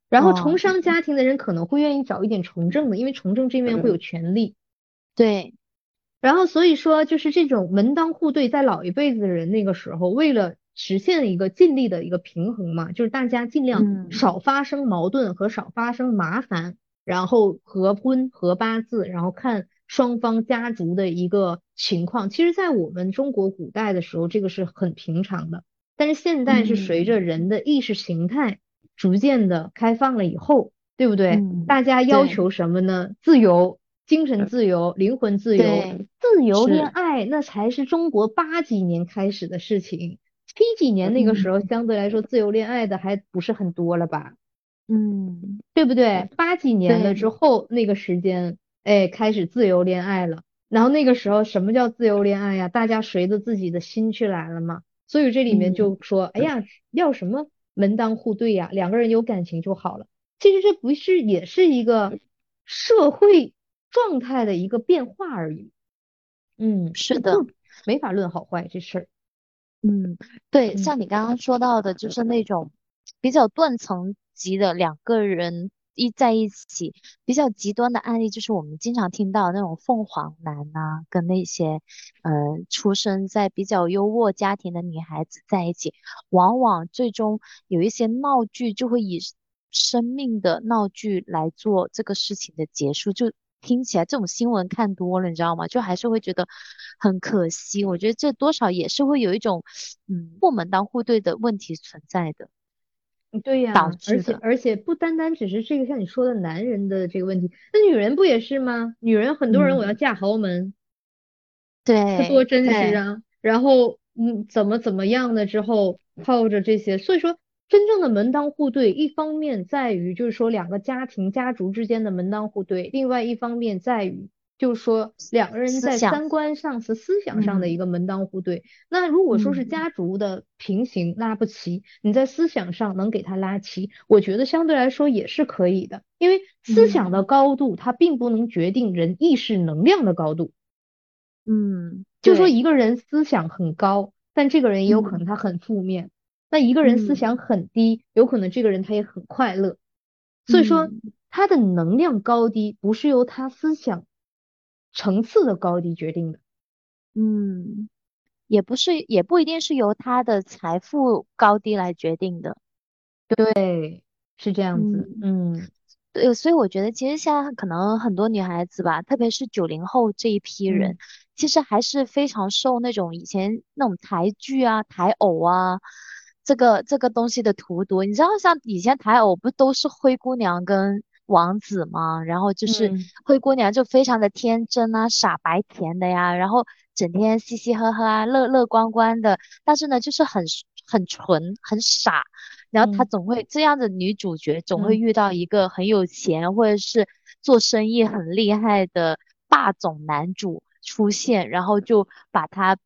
A: 然后从商家庭的人可能会愿意找一点从政的，因为从政这面会有权利。
B: 对。
A: 然后所以说，就是这种门当户对，在老一辈子的人那个时候，为了实现一个尽力的一个平衡嘛，就是大家尽量少发生矛盾和少发生麻烦，然后合婚合八字，然后看。双方家族的一个情况，其实，在我们中国古代的时候，这个是很平常的。但是现在是随着人的意识形态逐渐的开放了以后，对不对？大家要求什么呢？自由，精神自由，灵魂自由，自由恋爱，那才是中国八几年开始的事情。七几年那个时候，相对来说，自由恋爱的还不是很多了吧？
B: 嗯，
A: 对不对？八几年了之后，那个时间。哎，开始自由恋爱了。然后那个时候，什么叫自由恋爱呀？大家随着自己的心去来了嘛。所以这里面就说，哎呀，要什么门当户对呀？两个人有感情就好了。其实这不是也是一个社会状态的一个变化而已。嗯，
B: 是的，
A: 没法论好坏这事儿。
B: 嗯，对，像你刚刚说到的，就是那种比较断层级的两个人。一在一起比较极端的案例，就是我们经常听到那种凤凰男呐，跟那些呃出生在比较优渥家庭的女孩子在一起，往往最终有一些闹剧就会以生命的闹剧来做这个事情的结束。就听起来这种新闻看多了，你知道吗？就还是会觉得很可惜。我觉得这多少也是会有一种嗯不门当户对的问题存在的。
A: 对呀，而且而且不单单只是这个像你说的男人的这个问题，那女人不也是吗？女人很多人我要嫁豪门，
B: 对，
A: 多真实啊！然后嗯，怎么怎么样的之后靠着这些，所以说真正的门当户对，一方面在于就是说两个家庭家族之间的门当户对，另外一方面在于。就是说，两个人在三观上是思想上的一个门当户对。那如果说是家族的平行拉不齐，你在思想上能给他拉齐，我觉得相对来说也是可以的。因为思想的高度，它并不能决定人意识能量的高度。
B: 嗯，
A: 就说一个人思想很高，但这个人也有可能他很负面。那一个人思想很低，有可能这个人他也很快乐。所以说，他的能量高低不是由他思想。层次的高低决定的，
B: 嗯，也不是，也不一定是由他的财富高低来决定的，
A: 对，是这样子，嗯，
B: 对，所以我觉得其实现在可能很多女孩子吧，特别是九零后这一批人，其实还是非常受那种以前那种台剧啊、台偶啊这个这个东西的荼毒。你知道，像以前台偶不都是灰姑娘跟。王子吗，然后就是灰姑娘就非常的天真啊，傻白甜的呀，然后整天嘻嘻呵呵啊，乐乐观观的，但是呢，就是很很纯很傻，然后她总会这样的女主角总会遇到一个很有钱或者是做生意很厉害的霸总男主出现，然后就把她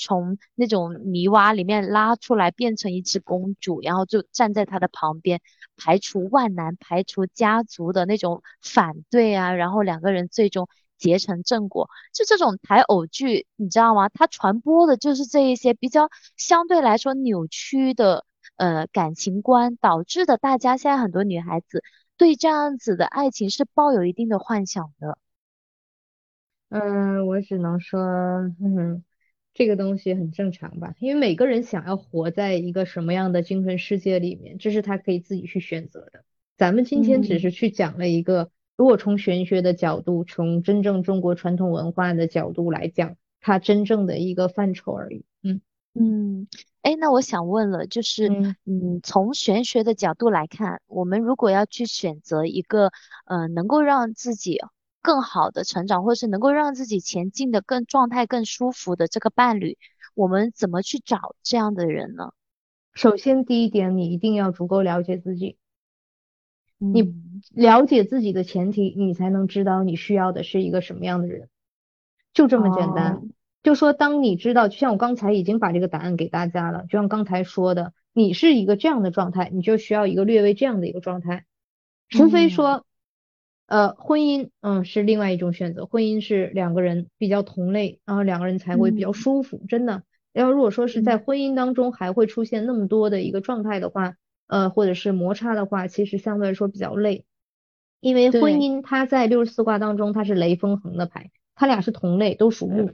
B: 从那种泥洼里面拉出来，变成一只公主，然后就站在他的旁边，排除万难，排除家族的那种反对啊，然后两个人最终结成正果。就这种台偶剧，你知道吗？它传播的就是这一些比较相对来说扭曲的呃感情观，导致的大家现在很多女孩子对这样子的爱情是抱有一定的幻想的。
A: 嗯，我只能说，哼嗯，这个东西很正常吧，因为每个人想要活在一个什么样的精神世界里面，这是他可以自己去选择的。咱们今天只是去讲了一个，如果从玄学的角度，从真正中国传统文化的角度来讲，它真正的一个范畴而已。嗯
B: 嗯，哎，那我想问了，就是嗯，从玄学的角度来看，我们如果要去选择一个，呃，能够让自己。更好的成长，或是能够让自己前进的更状态更舒服的这个伴侣，我们怎么去找这样的人呢？
A: 首先，第一点，你一定要足够了解自己。你了解自己的前提，你才能知道你需要的是一个什么样的人。就这么简单。就说当你知道，就像我刚才已经把这个答案给大家了，就像刚才说的，你是一个这样的状态，你就需要一个略微这样的一个状态，除非说。呃，婚姻，嗯，是另外一种选择。婚姻是两个人比较同类，然后两个人才会比较舒服。真的，要如果说是在婚姻当中还会出现那么多的一个状态的话，呃，或者是摩擦的话，其实相对来说比较累。因为婚姻它在六十四卦当中，它是雷风横的牌，它俩是同类，都属木，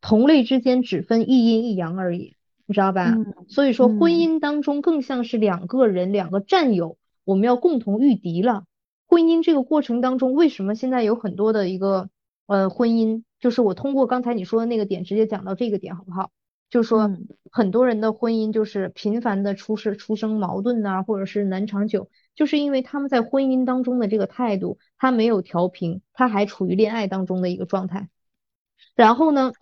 A: 同类之间只分一阴一阳而已，你知道吧？所以说婚姻当中更像是两个人，两个战友，我们要共同御敌了。婚姻这个过程当中，为什么现在有很多的一个呃婚姻？就是我通过刚才你说的那个点，直接讲到这个点好不好？就是说很多人的婚姻就是频繁的出事、出生矛盾呐，或者是难长久，就是因为他们在婚姻当中的这个态度，他没有调平，他还处于恋爱当中的一个状态。然后呢，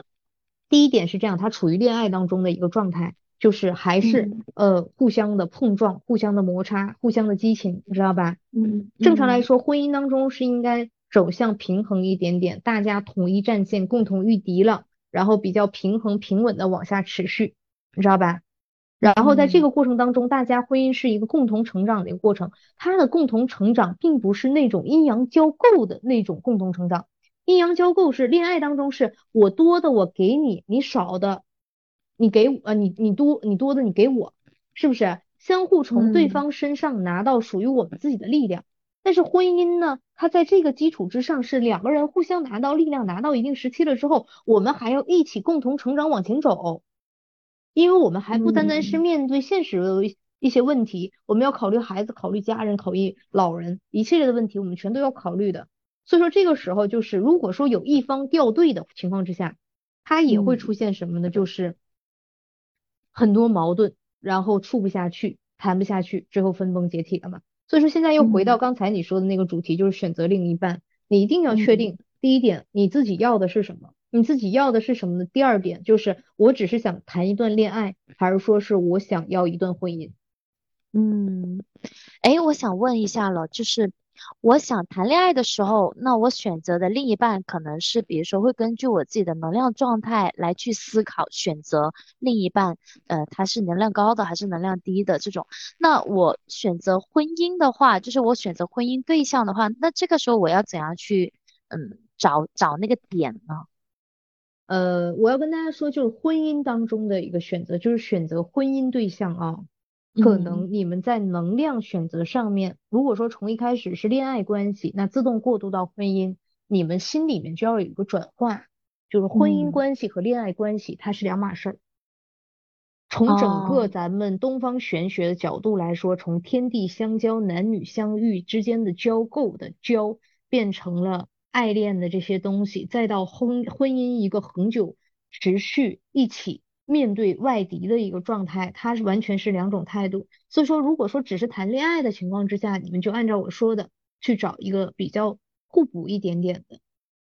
A: 第一点是这样，他处于恋爱当中的一个状态。就是还是呃互相的碰撞，互相的摩擦，互相的激情，你知道吧？
B: 嗯，
A: 正常来说，婚姻当中是应该走向平衡一点点，大家统一战线，共同御敌了，然后比较平衡平稳的往下持续，你知道吧？然后在这个过程当中，大家婚姻是一个共同成长的一个过程，它的共同成长并不是那种阴阳交构的那种共同成长，阴阳交构是恋爱当中是我多的我给你，你少的。你给呃你你多你多的你给我，是不是相互从对方身上拿到属于我们自己的力量？但是婚姻呢，它在这个基础之上是两个人互相拿到力量，拿到一定时期了之后，我们还要一起共同成长往前走，因为我们还不单单是面对现实的一些问题，我们要考虑孩子，考虑家人，考虑老人，一系列的问题我们全都要考虑的。所以说这个时候就是，如果说有一方掉队的情况之下，它也会出现什么呢？就是。很多矛盾，然后处不下去，谈不下去，最后分崩解体了嘛。所以说现在又回到刚才你说的那个主题，就是选择另一半，你一定要确定第一点你自己要的是什么，你自己要的是什么呢？第二点就是我只是想谈一段恋爱，还是说是我想要一段婚姻？
B: 嗯，哎，我想问一下了，就是。我想谈恋爱的时候，那我选择的另一半可能是，比如说会根据我自己的能量状态来去思考选择另一半，呃，他是能量高的还是能量低的这种。那我选择婚姻的话，就是我选择婚姻对象的话，那这个时候我要怎样去，嗯，找找那个点呢？
A: 呃，我要跟大家说，就是婚姻当中的一个选择，就是选择婚姻对象啊。可能你们在能量选择上面，如果说从一开始是恋爱关系，那自动过渡到婚姻，你们心里面就要有一个转化，就是婚姻关系和恋爱关系它是两码事儿。从整个咱们东方玄学的角度来说，从天地相交、男女相遇之间的交构的交，变成了爱恋的这些东西，再到婚婚姻一个恒久持续一起。面对外敌的一个状态，它是完全是两种态度。所以说，如果说只是谈恋爱的情况之下，你们就按照我说的去找一个比较互补一点点的。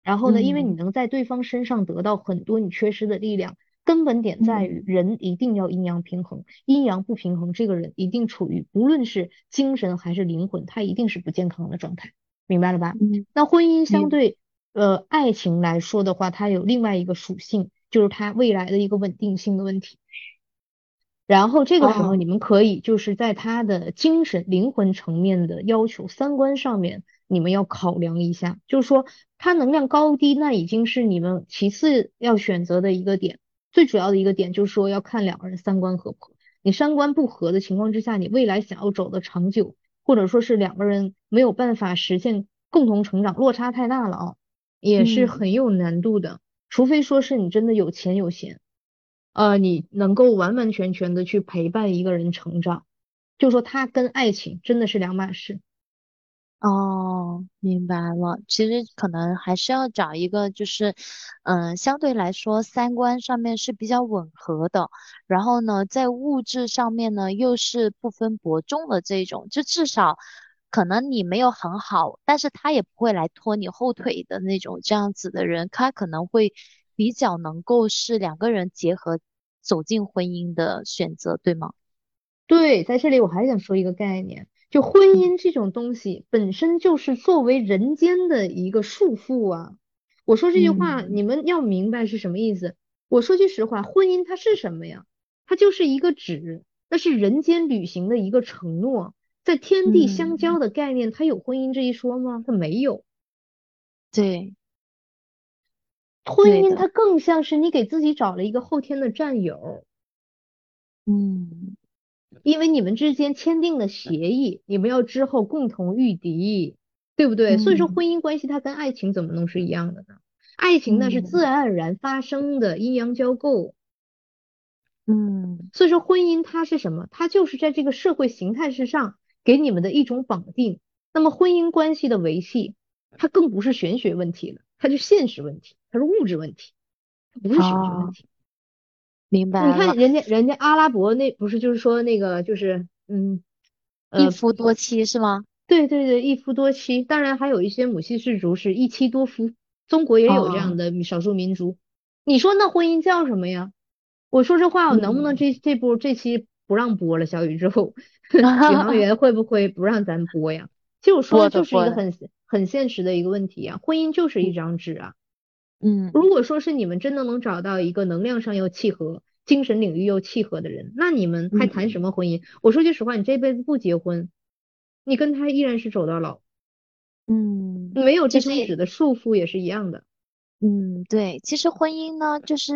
A: 然后呢，因为你能在对方身上得到很多你缺失的力量。根本点在于人一定要阴阳平衡，阴阳不平衡，这个人一定处于不论是精神还是灵魂，他一定是不健康的状态。明白了吧？那婚姻相对呃爱情来说的话，它有另外一个属性。就是他未来的一个稳定性的问题。然后这个时候你们可以就是在他的精神灵魂层面的要求、三观上面，你们要考量一下，就是说他能量高低，那已经是你们其次要选择的一个点，最主要的一个点就是说要看两个人三观合不合。你三观不合的情况之下，你未来想要走的长久，或者说是两个人没有办法实现共同成长，落差太大了啊，也是很有难度的。除非说是你真的有钱有闲。呃，你能够完完全全的去陪伴一个人成长，就说他跟爱情真的是两码事。
B: 哦，明白了。其实可能还是要找一个，就是，嗯，相对来说三观上面是比较吻合的，然后呢，在物质上面呢又是不分伯仲的这种，就至少可能你没有很好，但是他也不会来拖你后腿的那种，这样子的人，他可能会比较能够是两个人结合。走进婚姻的选择，对吗？
A: 对，在这里我还想说一个概念，就婚姻这种东西本身就是作为人间的一个束缚啊。我说这句话，你们要明白是什么意思。我说句实话，婚姻它是什么呀？它就是一个纸，那是人间履行的一个承诺，在天地相交的概念，它有婚姻这一说吗？它没有。
B: 对。
A: 婚姻它更像是你给自己找了一个后天的战友，
B: 嗯，
A: 因为你们之间签订了协议，你们要之后共同御敌，对不对？所以说婚姻关系它跟爱情怎么能是一样的呢？爱情那是自然而然发生的阴阳交构，
B: 嗯，
A: 所以说婚姻它是什么？它就是在这个社会形态之上给你们的一种绑定。那么婚姻关系的维系，它更不是玄学问题了，它是现实问题。它是物质问题，它不是玄学问题。
B: 明白
A: 你看人家人家阿拉伯那不是就是说那个就是嗯，
B: 一夫多妻是吗？
A: 对对对，一夫多妻。当然还有一些母系氏族是一妻多夫，中国也有这样的少数民族。你说那婚姻叫什么呀？我说这话我能不能这这部这期不让播了？小宇宙宇航员会不会不让咱播呀？其实我说的就是一个很很现实的一个问题啊，婚姻就是一张纸啊。
B: 嗯，
A: 如果说是你们真的能找到一个能量上又契合、精神领域又契合的人，那你们还谈什么婚姻？我说句实话，你这辈子不结婚，你跟他依然是走到老。
B: 嗯，
A: 没有这张纸的束缚也是一样的。
B: 嗯，对，其实婚姻呢，就是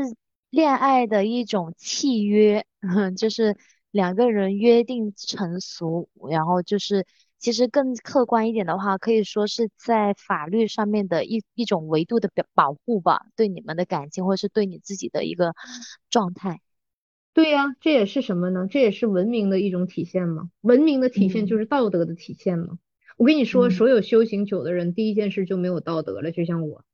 B: 恋爱的一种契约，就是两个人约定成俗，然后就是。其实更客观一点的话，可以说是在法律上面的一一种维度的表保护吧，对你们的感情或者是对你自己的一个状态。
A: 对呀，这也是什么呢？这也是文明的一种体现嘛。文明的体现就是道德的体现嘛。我跟你说，所有修行久的人，第一件事就没有道德了，就像我。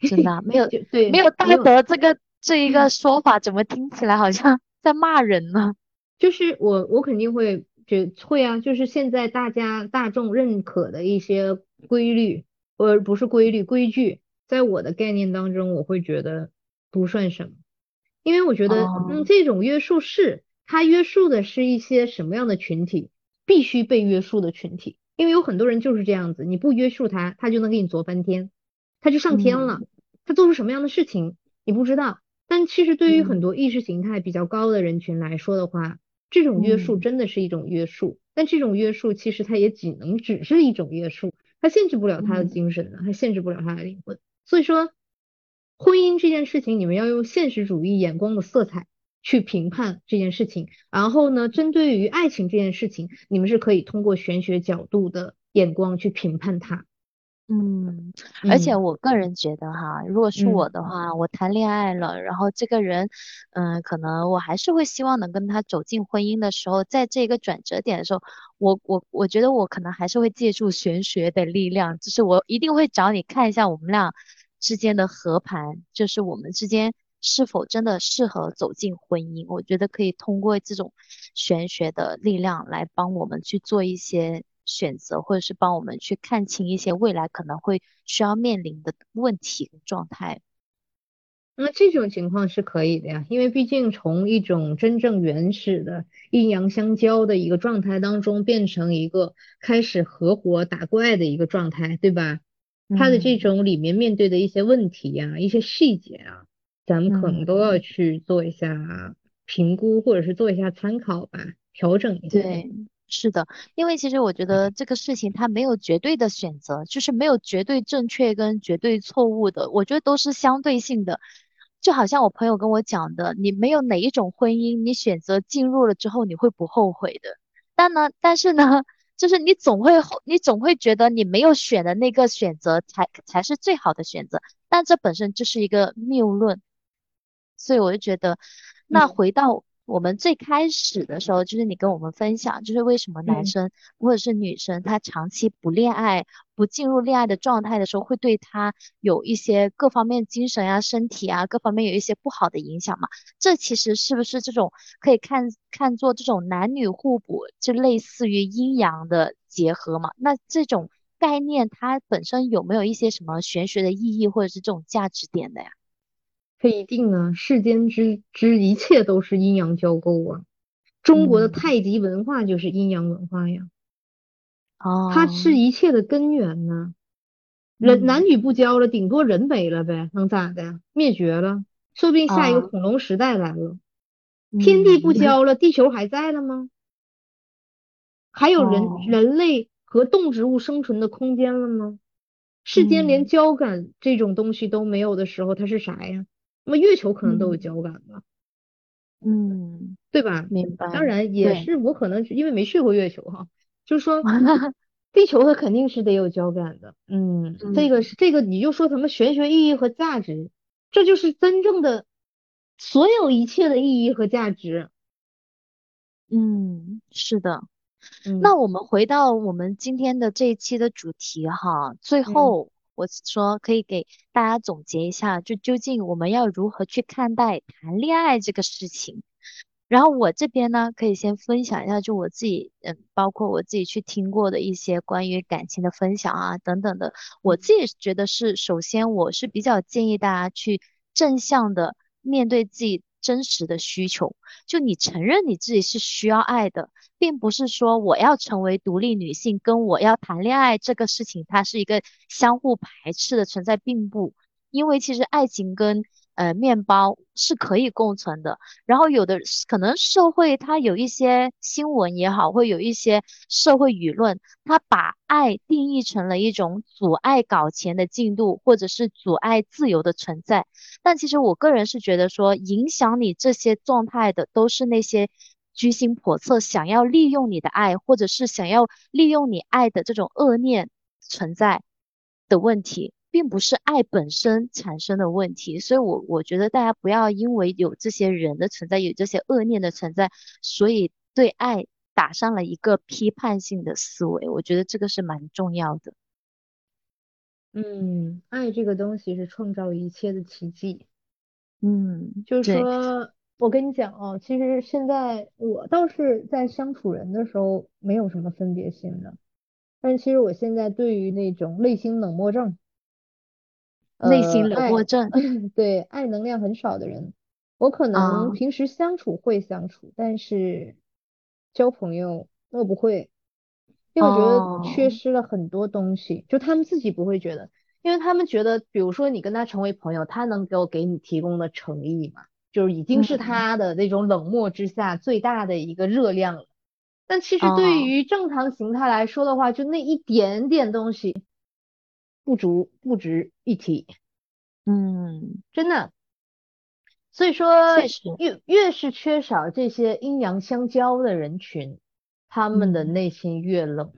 B: 真的没有
A: 对，
B: 没有道德这个这一个说法，怎么听起来好像在骂人呢？
A: 就是我，我肯定会。觉会啊，就是现在大家大众认可的一些规律，呃不是规律规矩，在我的概念当中，我会觉得不算什么，因为我觉得，嗯，这种约束是它约束的是一些什么样的群体，必须被约束的群体，因为有很多人就是这样子，你不约束他，他就能给你做翻天，他就上天了，他做出什么样的事情你不知道，但其实对于很多意识形态比较高的人群来说的话。这种约束真的是一种约束，但这种约束其实它也仅能只是一种约束，它限制不了他的精神的，它限制不了他的灵魂。所以说，婚姻这件事情，你们要用现实主义眼光的色彩去评判这件事情。然后呢，针对于爱情这件事情，你们是可以通过玄学角度的眼光去评判它。
B: 嗯，而且我个人觉得哈，如果是我的话，我谈恋爱了，然后这个人，嗯，可能我还是会希望能跟他走进婚姻的时候，在这个转折点的时候，我我我觉得我可能还是会借助玄学的力量，就是我一定会找你看一下我们俩之间的合盘，就是我们之间是否真的适合走进婚姻。我觉得可以通过这种玄学的力量来帮我们去做一些。选择，或者是帮我们去看清一些未来可能会需要面临的问题状态。
A: 那这种情况是可以的呀，因为毕竟从一种真正原始的阴阳相交的一个状态当中，变成一个开始合伙打怪的一个状态，对吧？他的这种里面面对的一些问题呀，一些细节啊，咱们可能都要去做一下评估，或者是做一下参考吧，调整一
B: 下。对，是的，因为其实我觉得这个事情它没有绝对的选择，就是没有绝对正确跟绝对错误的，我觉得都是相对性的。就好像我朋友跟我讲的，你没有哪一种婚姻，你选择进入了之后你会不后悔的。但呢，但是呢，就是你总会后，你总会觉得你没有选的那个选择才才是最好的选择。但这本身就是一个谬论。所以我就觉得，那回到我们最开始的时候，就是你跟我们分享，就是为什么男生或者是女生他长期不恋爱、不进入恋爱的状态的时候，会对他有一些各方面精神啊、身体啊各方面有一些不好的影响嘛？这其实是不是这种可以看看作这种男女互补，就类似于阴阳的结合嘛？那这种概念它本身有没有一些什么玄学的意义，或者是这种价值点的呀？
A: 这一定啊，世间之之一切都是阴阳交构啊。中国的太极文化就是阴阳文化呀。
B: 哦。
A: 它是一切的根源呢。人男女不交了，顶多人没了呗，能咋的？灭绝了，说不定下一个恐龙时代来了。天地不交了，地球还在了吗？还有人人类和动植物生存的空间了吗？世间连交感这种东西都没有的时候，它是啥呀？那么月球可能都有交感吧，
B: 嗯，
A: 对吧？
B: 明白。
A: 当然也是我可能因为没去过月球哈，就是说 地球它肯定是得有交感的，嗯，这个是这个你就说什么玄学意义和价值，这就是真正的所有一切的意义和价值。
B: 嗯，是的。那我们回到我们今天的这一期的主题哈，最后。我说可以给大家总结一下，就究竟我们要如何去看待谈恋爱这个事情。然后我这边呢，可以先分享一下，就我自己，嗯，包括我自己去听过的一些关于感情的分享啊，等等的。我自己觉得是，首先我是比较建议大家去正向的面对自己真实的需求，就你承认你自己是需要爱的。并不是说我要成为独立女性，跟我要谈恋爱这个事情，它是一个相互排斥的存在，并不。因为其实爱情跟呃面包是可以共存的。然后有的可能社会它有一些新闻也好，会有一些社会舆论，它把爱定义成了一种阻碍搞钱的进度，或者是阻碍自由的存在。但其实我个人是觉得说，影响你这些状态的都是那些。居心叵测，想要利用你的爱，或者是想要利用你爱的这种恶念存在的问题，并不是爱本身产生的问题。所以，我我觉得大家不要因为有这些人的存在，有这些恶念的存在，所以对爱打上了一个批判性的思维。我觉得这个是蛮重要的。
A: 嗯，爱这个东西是创造一切的奇迹。
B: 嗯，
A: 就是说。我跟你讲哦，其实现在我倒是在相处人的时候没有什么分别心的，但其实我现在对于那种内心冷漠症，
B: 内心冷漠症，
A: 对爱能量很少的人，我可能平时相处会相处，但是交朋友我不会，因为我觉得缺失了很多东西，就他们自己不会觉得，因为他们觉得，比如说你跟他成为朋友，他能够给你提供的诚意嘛。就是已经是他的那种冷漠之下最大的一个热量了，但其实对于正常形态来说的话，就那一点点东西不足不值一提，
B: 嗯，
A: 真的。所以说，越越是缺少这些阴阳相交的人群，他们的内心越冷。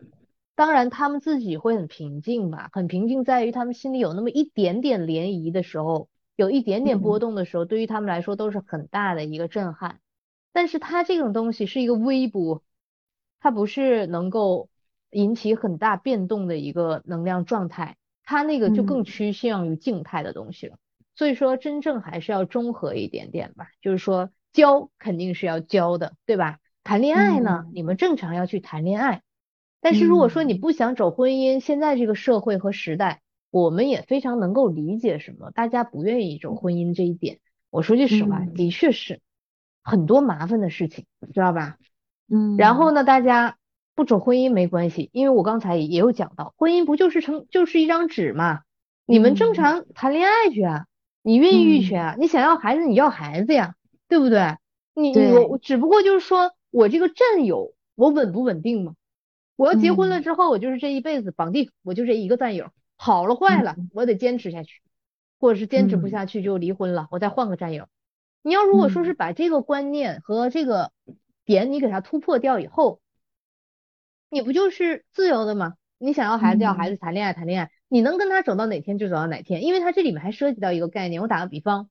A: 当然，他们自己会很平静吧，很平静在于他们心里有那么一点点涟漪的时候。有一点点波动的时候，对于他们来说都是很大的一个震撼。但是它这种东西是一个微波，它不是能够引起很大变动的一个能量状态，它那个就更趋向于静态的东西了。所以说，真正还是要中和一点点吧。就是说，教肯定是要教的，对吧？谈恋爱呢，你们正常要去谈恋爱。但是如果说你不想走婚姻，现在这个社会和时代。我们也非常能够理解什么，大家不愿意走婚姻这一点。我说句实话，的确是很多麻烦的事情，知道吧？
B: 嗯。
A: 然后呢，大家不走婚姻没关系，因为我刚才也有讲到，婚姻不就是成就是一张纸嘛？你们正常谈恋爱去啊，你孕育权，你想要孩子，你要孩子呀，对不对？你我只不过就是说我这个占有，我稳不稳定嘛？我要结婚了之后，我就是这一辈子绑定，我就这一个战友，好了坏了，我得坚持下去，或者是坚持不下去就离婚了，我再换个战友。你要如果说是把这个观念和这个点你给它突破掉以后，你不就是自由的吗？你想要孩子要孩子，谈恋爱谈恋爱，你能跟他走到哪天就走到哪天，因为他这里面还涉及到一个概念。我打个比方，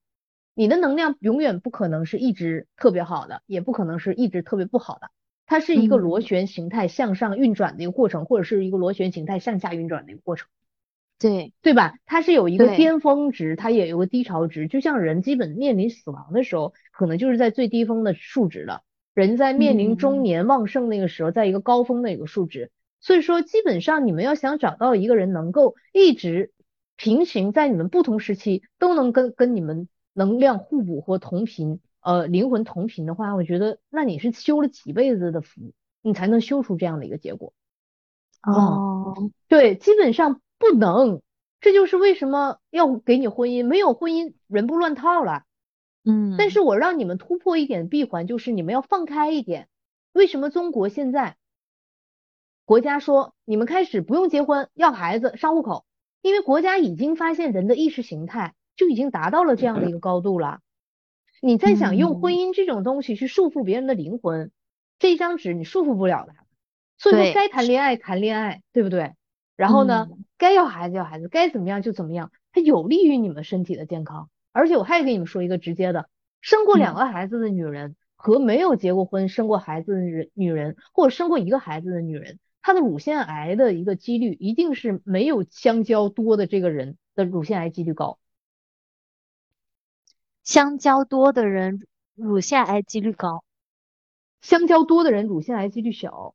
A: 你的能量永远不可能是一直特别好的，也不可能是一直特别不好的。它是一个螺旋形态向上运转的一个过程，或者是一个螺旋形态向下运转的一个过程，
B: 对
A: 对吧？它是有一个巅峰值，它也有个低潮值。就像人基本面临死亡的时候，可能就是在最低峰的数值了；人在面临中年旺盛那个时候，在一个高峰的一个数值。所以说，基本上你们要想找到一个人能够一直平行在你们不同时期都能跟跟你们能量互补或同频。呃，灵魂同频的话，我觉得那你是修了几辈子的福，你才能修出这样的一个结果。
B: 哦，
A: 对，基本上不能，这就是为什么要给你婚姻，没有婚姻人不乱套了。
B: 嗯，
A: 但是我让你们突破一点闭环，就是你们要放开一点。为什么中国现在国家说你们开始不用结婚，要孩子上户口？因为国家已经发现人的意识形态就已经达到了这样的一个高度了。你再想用婚姻这种东西去束缚别人的灵魂，这一张纸你束缚不了的。所以说该谈恋爱谈恋爱，对不对？然后呢，该要孩子要孩子，该怎么样就怎么样，它有利于你们身体的健康。而且我还给你们说一个直接的，生过两个孩子的女人和没有结过婚生过孩子的人女人，或者生过一个孩子的女人，她的乳腺癌的一个几率一定是没有香蕉多的这个人的乳腺癌几率高。
B: 香蕉多的人乳腺癌几率高，
A: 香蕉多的人乳腺癌几率小。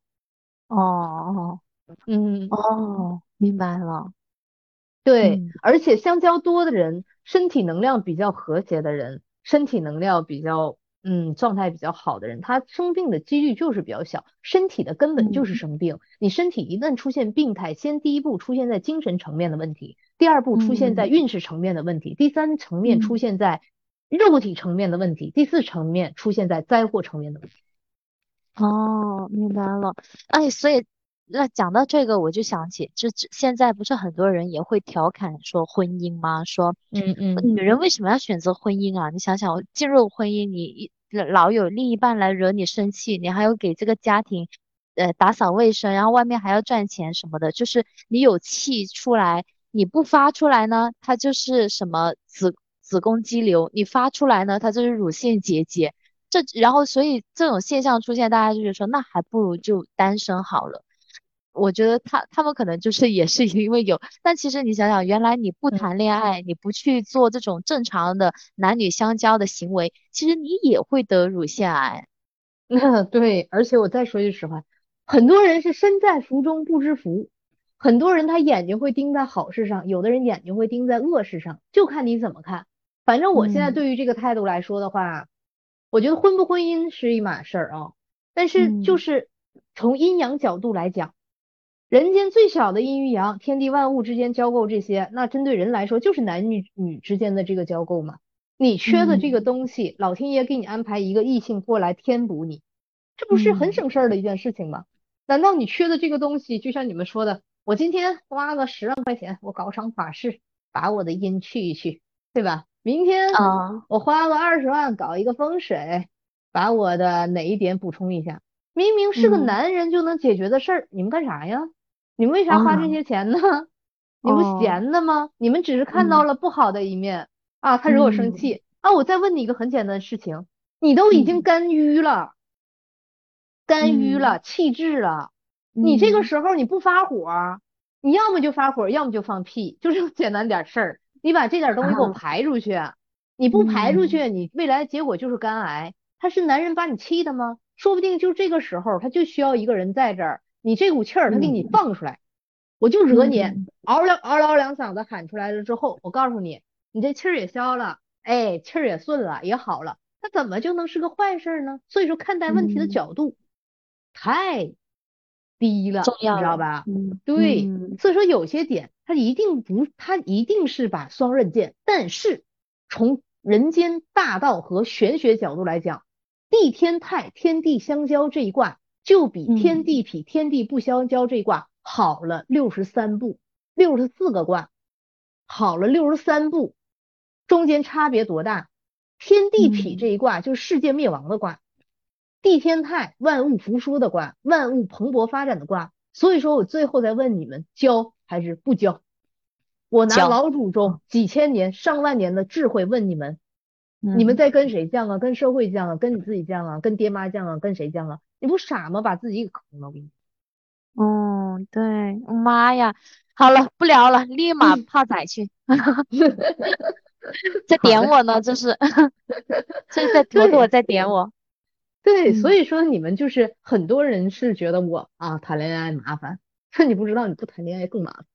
B: 哦哦，
A: 嗯
B: 哦，明白了。
A: 对，而且香蕉多的人，身体能量比较和谐的人，身体能量比较嗯状态比较好的人，他生病的几率就是比较小。身体的根本就是生病，你身体一旦出现病态，先第一步出现在精神层面的问题，第二步出现在运势层面的问题，第三层面出现在。肉体层面的问题，第四层面出现在灾祸层面的问题。
B: 哦，明白了。哎，所以那讲到这个，我就想起，这现在不是很多人也会调侃说婚姻吗？说，
A: 嗯嗯，
B: 女人为什么要选择婚姻啊？你想想，进入婚姻，你老有另一半来惹你生气，你还要给这个家庭呃打扫卫生，然后外面还要赚钱什么的，就是你有气出来，你不发出来呢，它就是什么子。子宫肌瘤，你发出来呢，它就是乳腺结节，这然后所以这种现象出现，大家就是说，那还不如就单身好了。我觉得他他们可能就是也是因为有，但其实你想想，原来你不谈恋爱，你不去做这种正常的男女相交的行为，其实你也会得乳腺癌。
A: 对，而且我再说句实话，很多人是身在福中不知福。很多人他眼睛会盯在好事上，有的人眼睛会盯在恶事上，就看你怎么看。反正我现在对于这个态度来说的话，我觉得婚不婚姻是一码事儿啊。但是就是从阴阳角度来讲，人间最小的阴与阳，天地万物之间交构这些，那针对人来说就是男女女之间的这个交构嘛。你缺的这个东西，老天爷给你安排一个异性过来填补你，这不是很省事儿的一件事情吗？难道你缺的这个东西，就像你们说的？我今天花个十万块钱，我搞场法事，把我的阴去一去，对吧？明天
B: 啊，
A: 我花个二十万搞一个风水，把我的哪一点补充一下？明明是个男人就能解决的事儿，你们干啥呀？你们为啥花这些钱呢？你不闲的吗？你们只是看到了不好的一面啊，他惹我生气啊！我再问你一个很简单的事情，你都已经肝郁了，肝郁了，气滞了。你这个时候你不发火，你要么就发火，要么就放屁，就这么简单点事儿。你把这点东西给我排出去，你不排出去，你未来的结果就是肝癌。他是男人把你气的吗？说不定就这个时候他就需要一个人在这儿，你这股气儿他给你放出来，我就惹你，嗷两嗷嗷两嗓子喊出来了之后，我告诉你，你这气儿也消了，哎，气儿也顺了，也好了，那怎么就能是个坏事呢？所以说看待问题的角度太。低了，你知道吧？
B: 嗯，
A: 对，所以说有些点它一定不，它一定是把双刃剑，但是从人间大道和玄学角度来讲，地天泰天地相交这一卦，就比天地痞天地不相交这一卦好了六十三步，六十四个卦，好了六十三步，中间差别多大？天地痞这一卦就是世界灭亡的卦，地天泰万物复苏的卦，万物蓬勃发展的卦。所以说我最后再问你们，交还是不交？我拿老祖宗几千年、上万年的智慧问你们，你们在跟谁犟啊？跟社会犟啊？跟你自己犟啊？跟爹妈犟啊？跟谁犟啊？你不傻吗？把自己给坑了！我跟你。
B: 嗯，对，妈呀，好了，不聊了，立马泡仔去。在点我呢，这是，这是在朵朵在点我。
A: 对，所以说你们就是很多人是觉得我啊谈恋爱麻烦，那 你不知道你不谈恋爱更麻烦。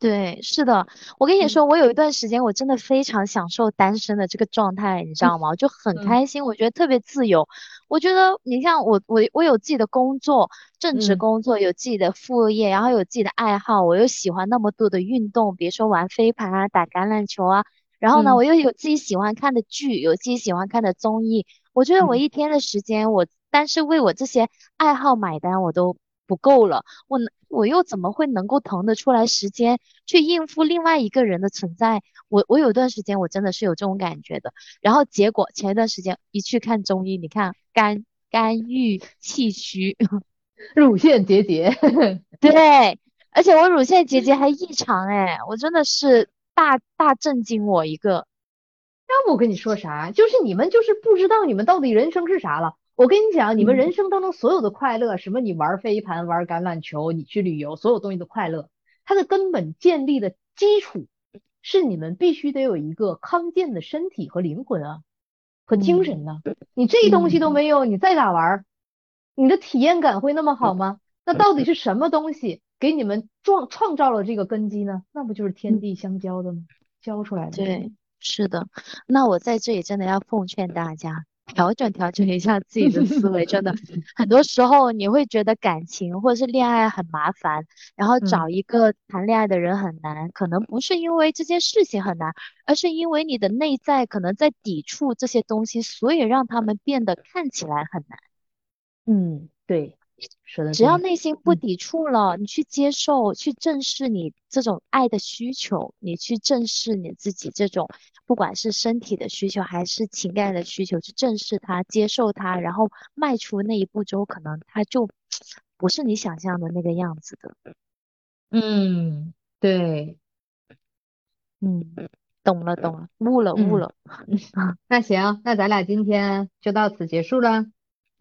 B: 对，是的，我跟你说，我有一段时间我真的非常享受单身的这个状态，你知道吗？我就很开心，我觉得特别自由。我觉得你像我，我我有自己的工作，正职工作，有自己的副业，然后有自己的爱好，我又喜欢那么多的运动，比如说玩飞盘啊，打橄榄球啊，然后呢，我又有自己喜欢看的剧，有自己喜欢看的综艺。我觉得我一天的时间，我但是为我这些爱好买单，我都。不够了，我我又怎么会能够腾得出来时间去应付另外一个人的存在？我我有段时间我真的是有这种感觉的，然后结果前一段时间一去看中医，你看肝肝郁气虚，
A: 乳腺结节，
B: 对，而且我乳腺结节还异常哎，我真的是大大震惊我一个。
A: 要不我跟你说啥？就是你们就是不知道你们到底人生是啥了。我跟你讲，你们人生当中所有的快乐，什么你玩飞盘、玩橄榄球、你去旅游，所有东西的快乐，它的根本建立的基础是你们必须得有一个康健的身体和灵魂啊，和精神呢。你这东西都没有，你再咋玩，你的体验感会那么好吗？那到底是什么东西给你们创创造了这个根基呢？那不就是天地相交的吗？交出来的。
B: 对，是的。那我在这里真的要奉劝大家。调整调整一下自己的思维，真的，很多时候你会觉得感情或者是恋爱很麻烦，然后找一个谈恋爱的人很难，可能不是因为这件事情很难，而是因为你的内在可能在抵触这些东西，所以让他们变得看起来很难。
A: 嗯，对。
B: 只要内心不抵触了，你去接受、去正视你这种爱的需求，你去正视你自己这种不管是身体的需求还是情感的需求，去正视它、接受它，然后迈出那一步之后，可能它就不是你想象的那个样子的。
A: 嗯，对，
B: 嗯，懂了，懂了，悟了，悟了。
A: 那行，那咱俩今天就到此结束了。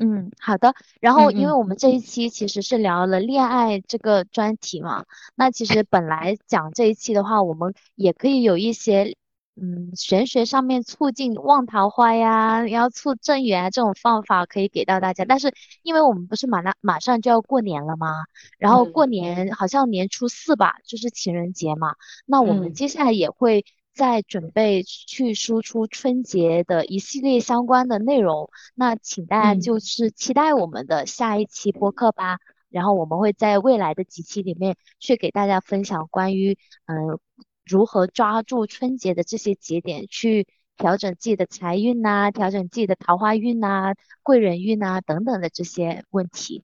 B: 嗯，好的。然后，因为我们这一期其实是聊了恋爱这个专题嘛，那其实本来讲这一期的话，我们也可以有一些，嗯，玄学上面促进旺桃花呀，要促正缘这种方法可以给到大家。但是，因为我们不是马上马上就要过年了吗？然后过年好像年初四吧，就是情人节嘛。那我们接下来也会。在准备去输出春节的一系列相关的内容，那请大家就是期待我们的下一期播客吧。然后我们会在未来的几期里面去给大家分享关于嗯如何抓住春节的这些节点，去调整自己的财运呐，调整自己的桃花运呐、贵人运呐等等的这些问题。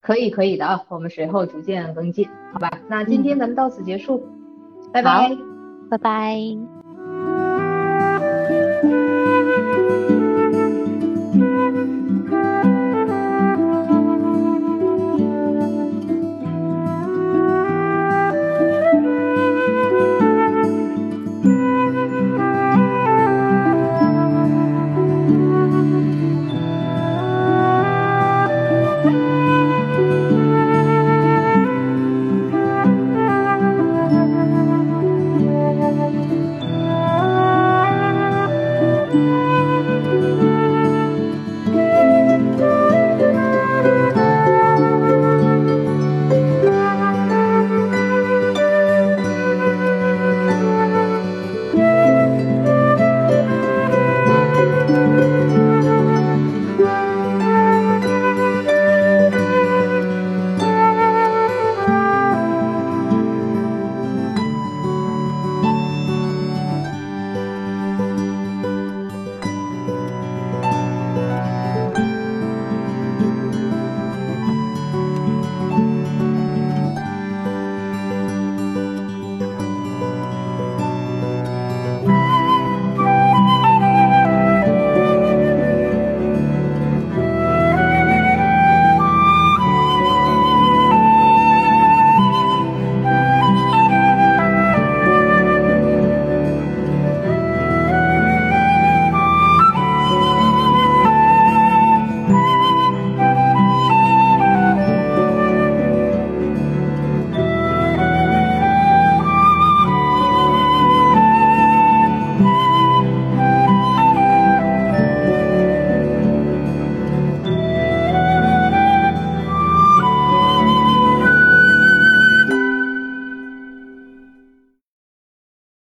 A: 可以可以的啊，我们随后逐渐跟进，好吧？那今天咱们到此结束，拜拜。
B: 拜拜。